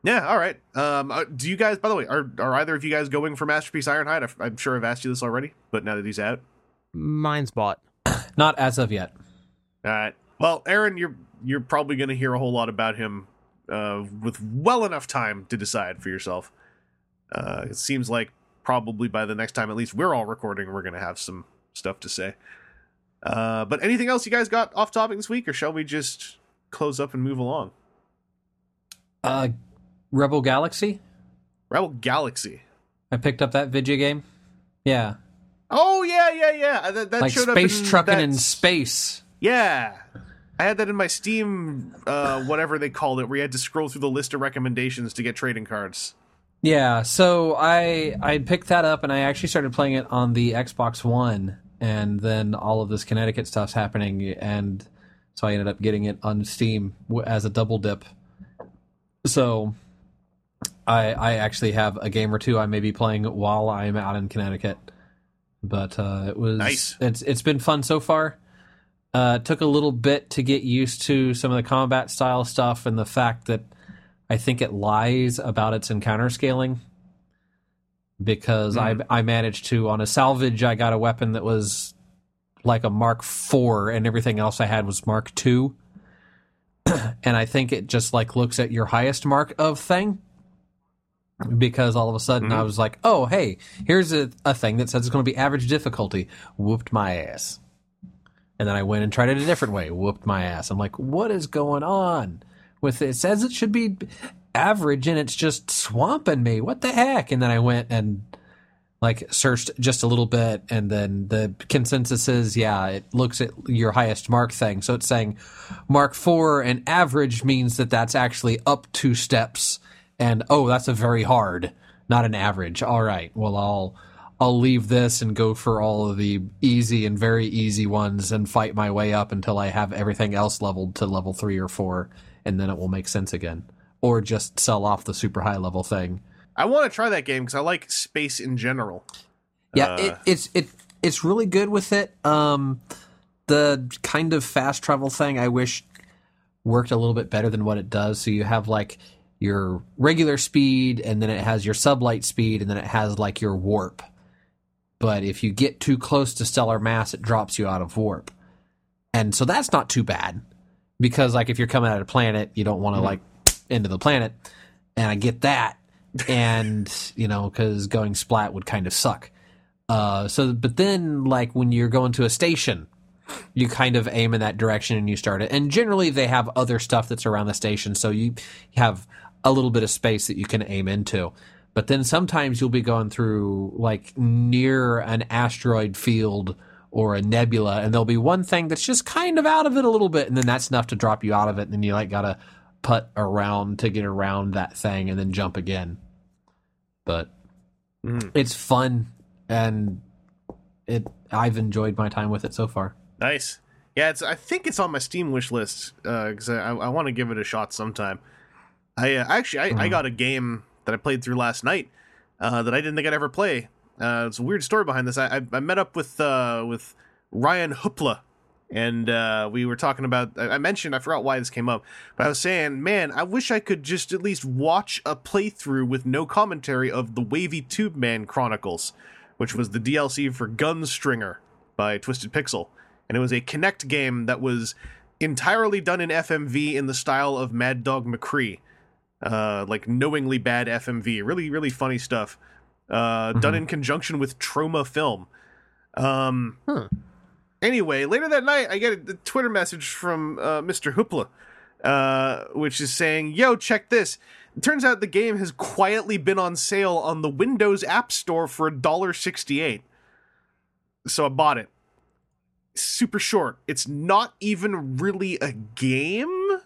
Yeah, all right. Um, uh, do you guys, by the way, are are either of you guys going for Masterpiece Ironhide? I've- I'm sure I've asked you this already, but now that he's out, Mine's bought. Not as of yet. all right. Well, Aaron, you're you're probably going to hear a whole lot about him uh, with well enough time to decide for yourself. Uh, it seems like probably by the next time, at least we're all recording, we're going to have some stuff to say. Uh, but anything else you guys got off topic this week, or shall we just close up and move along? Uh, Rebel Galaxy. Rebel Galaxy. I picked up that video game. Yeah, Oh yeah, yeah, yeah. That, that like showed space up in trucking that- in space. Yeah. I had that in my Steam, uh, whatever they called it, where you had to scroll through the list of recommendations to get trading cards. Yeah, so I I picked that up and I actually started playing it on the Xbox One, and then all of this Connecticut stuff's happening, and so I ended up getting it on Steam as a double dip. So I I actually have a game or two I may be playing while I'm out in Connecticut, but uh, it was Nice. It's it's been fun so far. Uh, it took a little bit to get used to some of the combat style stuff and the fact that I think it lies about its encounter scaling because I mm-hmm. I managed to on a salvage I got a weapon that was like a Mark IV and everything else I had was Mark II. and I think it just like looks at your highest mark of thing because all of a sudden I mm-hmm. was like, "Oh, hey, here's a, a thing that says it's going to be average difficulty." Whooped my ass. And then I went and tried it a different way. Whooped my ass. I'm like, "What is going on?" With it. Says it should be average and it's just swamping me. What the heck? And then I went and like searched just a little bit and then the consensus is yeah, it looks at your highest mark thing. So it's saying mark 4 and average means that that's actually up two steps and oh, that's a very hard, not an average. All right. Well, I'll I'll leave this and go for all of the easy and very easy ones and fight my way up until I have everything else leveled to level three or four, and then it will make sense again. Or just sell off the super high level thing. I want to try that game because I like space in general. Yeah, Uh, it, it's it it's really good with it. Um, the kind of fast travel thing I wish worked a little bit better than what it does. So you have like your regular speed, and then it has your sublight speed, and then it has like your warp. But if you get too close to stellar mass, it drops you out of warp, and so that's not too bad because like if you're coming at a planet, you don't want to like into the planet, and I get that, and you know because going splat would kind of suck. Uh, so, but then, like when you're going to a station, you kind of aim in that direction and you start it. And generally, they have other stuff that's around the station, so you have a little bit of space that you can aim into. But then sometimes you'll be going through like near an asteroid field or a nebula, and there'll be one thing that's just kind of out of it a little bit, and then that's enough to drop you out of it, and then you like gotta putt around to get around that thing and then jump again. But Mhm. it's fun and it I've enjoyed my time with it so far. Nice. Yeah, it's. I think it's on my Steam wish list because I, I want to give it a shot sometime. I uh, actually I, I Mhm. got a game that I played through last night uh, that I didn't think I'd ever play. Uh, it's a weird story behind this. I, I, I met up with uh, with Ryan Hoopla, and uh, we were talking about. I I mentioned I forgot why this came up, but I was saying, man, I wish I could just at least watch a playthrough with no commentary of the Wavy Tube Man Chronicles, which was the DLC for Gunstringer by Twisted Pixel, and it was a Kinect game that was entirely done in FMV in the style of Mad Dog McCree, uh, like knowingly bad FMV. Really, really funny stuff. Uh, Done in conjunction with Troma Film. Um, Huh. Anyway, later that night, I get a Twitter message from uh, Mr. Hoopla, uh, which is saying, "Yo, check this." It turns out the game has quietly been on sale on the Windows App Store for $1.68. So I bought it. Super short. It's not even really a game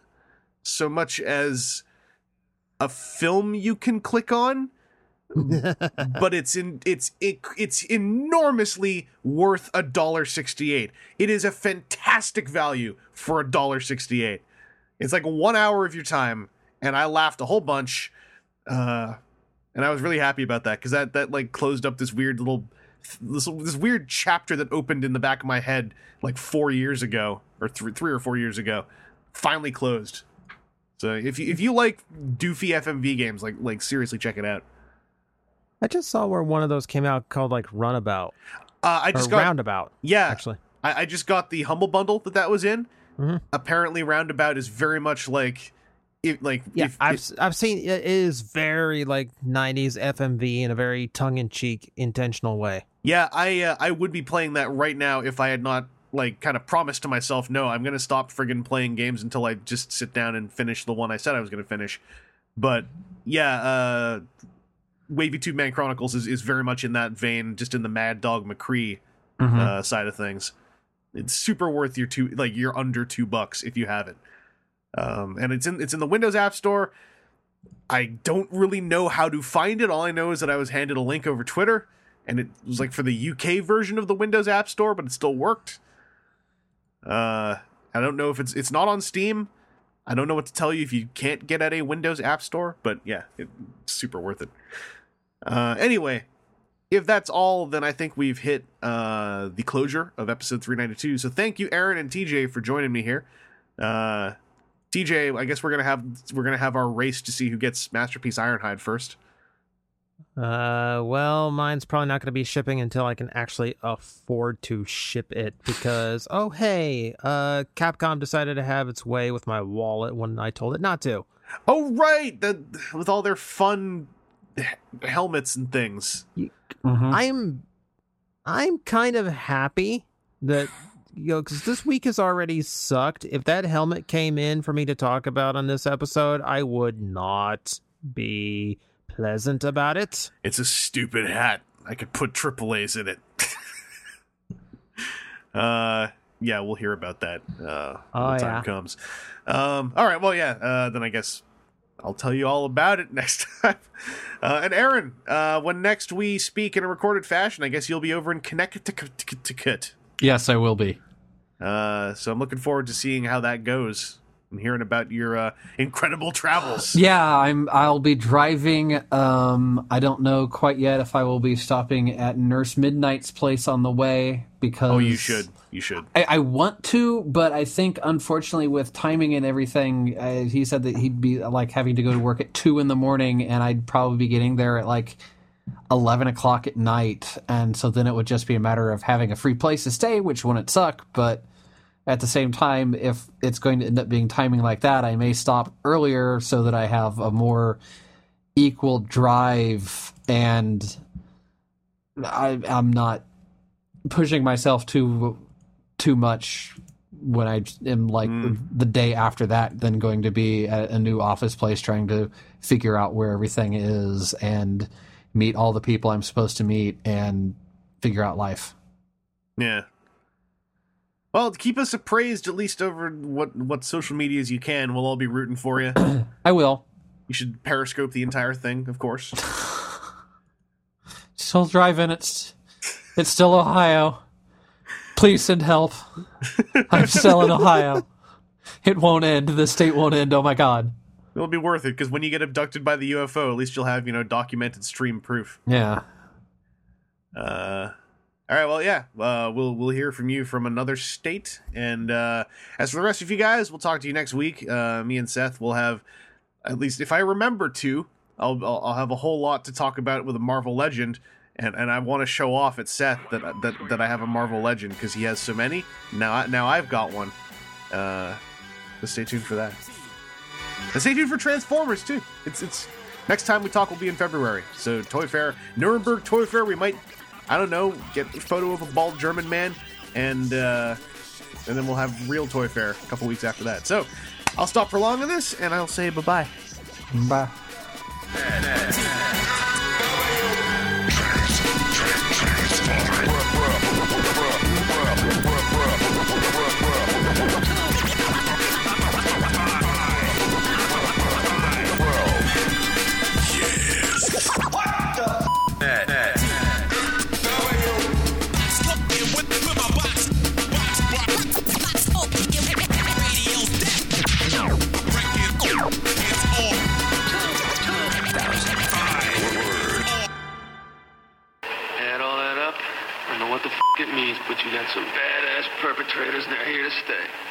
so much as a film you can click on but it's in it's it, it's enormously worth a dollar 68 it is a fantastic value for a dollar 68 it's like one hour of your time and i laughed a whole bunch uh and i was really happy about that because that that like closed up this weird little this, this weird chapter that opened in the back of my head like four years ago or three, three or four years ago finally closed. So if you if you like doofy fmv games like like seriously check it out I just saw where one of those came out called like Runabout uh, i just got Roundabout. yeah Actually, I, I just got the humble bundle that that was in. Mhm. Apparently, Roundabout is very much like, if, like yeah, if, I've if- I've seen it is very like '90s FMV in a very tongue in cheek, intentional way. yeah. I uh, I would be playing that right now if I had not like kind of promised to myself, no, I'm gonna stop friggin' playing games until I just sit down and finish the one I said I was gonna finish. But yeah, uh, Wavy Tube Man Chronicles is, is very much in that vein, just in the Mad Dog McCree Mm-hmm. uh, side of things. It's super worth your two like you're under two bucks if you have it. Um, and it's in it's in the Windows App Store. I don't really know how to find it. All I know is that I was handed a link over Twitter, and it was like for the UK version of the Windows App Store, but it still worked. Uh, I don't know if it's it's not on Steam. I don't know what to tell you if you can't get at a Windows App Store, but yeah, it's super worth it. Uh, anyway, if that's all, then I think we've hit uh, the closure of episode 392. So thank you, Aaron and TJ, for joining me here. Uh, TJ, I guess we're gonna have we're gonna have our race to see who gets Masterpiece Ironhide first. Uh, well, mine's probably not going to be shipping until I can actually afford to ship it because oh hey, uh, Capcom decided to have its way with my wallet when I told it not to. Oh right, the, with all their fun helmets and things. Mm-hmm. I'm I'm kind of happy that you know because this week has already sucked. If that helmet came in for me to talk about on this episode, I would not be pleasant about it. It's a stupid hat. I could put triple A's in it. uh, yeah, we'll hear about that uh, when Oh, the time yeah. comes. Um, all right, well, yeah. Uh, then I guess I'll tell you all about it next time. Uh, and Aaron, uh, when next we speak in a recorded fashion, I guess you'll be over in Connecticut. Yes, I will be. Uh, so I'm looking forward to seeing how that goes and hearing about your uh, incredible travels. Yeah, I'm. I'll be driving. Um, I don't know quite yet if I will be stopping at Nurse Midnight's place on the way because. Oh, you should. You should. I, I want to, but I think unfortunately with timing and everything, uh, he said that he'd be like having to go to work at two in the morning, and I'd probably be getting there at like eleven o'clock at night, and so then it would just be a matter of having a free place to stay, which wouldn't suck, but at the same time, if it's going to end up being timing like that, I may stop earlier so that I have a more equal drive and I, I'm not pushing myself too too much when I am like hmm. the day after that, then going to be at a new office place trying to figure out where everything is and meet all the people I'm supposed to meet and figure out life. Yeah. Well, keep us appraised at least over what what social medias you can. We'll all be rooting for you. I will. you should periscope the entire thing, of course. Still driving. It's it's still Ohio. Please send help. I'm still in Ohio. It won't end. The state won't end. Oh my god. It'll be worth it because when you get abducted by the UFO, at least you'll have you know documented stream proof. Yeah. Uh, all right, well, yeah, uh, we'll we'll hear from you from another state, and uh, as for the rest of you guys, we'll talk to you next week. Uh, me and Seth will have, at least if I remember to, I'll I'll have a whole lot to talk about with a Marvel Legend, and and I want to show off at Seth that that that I have a Marvel Legend because he has so many. Now I, now I've got one. Uh, so stay tuned for that. And stay tuned for Transformers too. It's it's next time we talk will be in February. So Toy Fair, Nuremberg Toy Fair. We might, I don't know, get a photo of a bald German man, and uh, and then we'll have real Toy Fair a couple weeks after that. So I'll stop for long prolonging this, and I'll say bye bye bye. It means, but you got some badass perpetrators, and they're here to stay.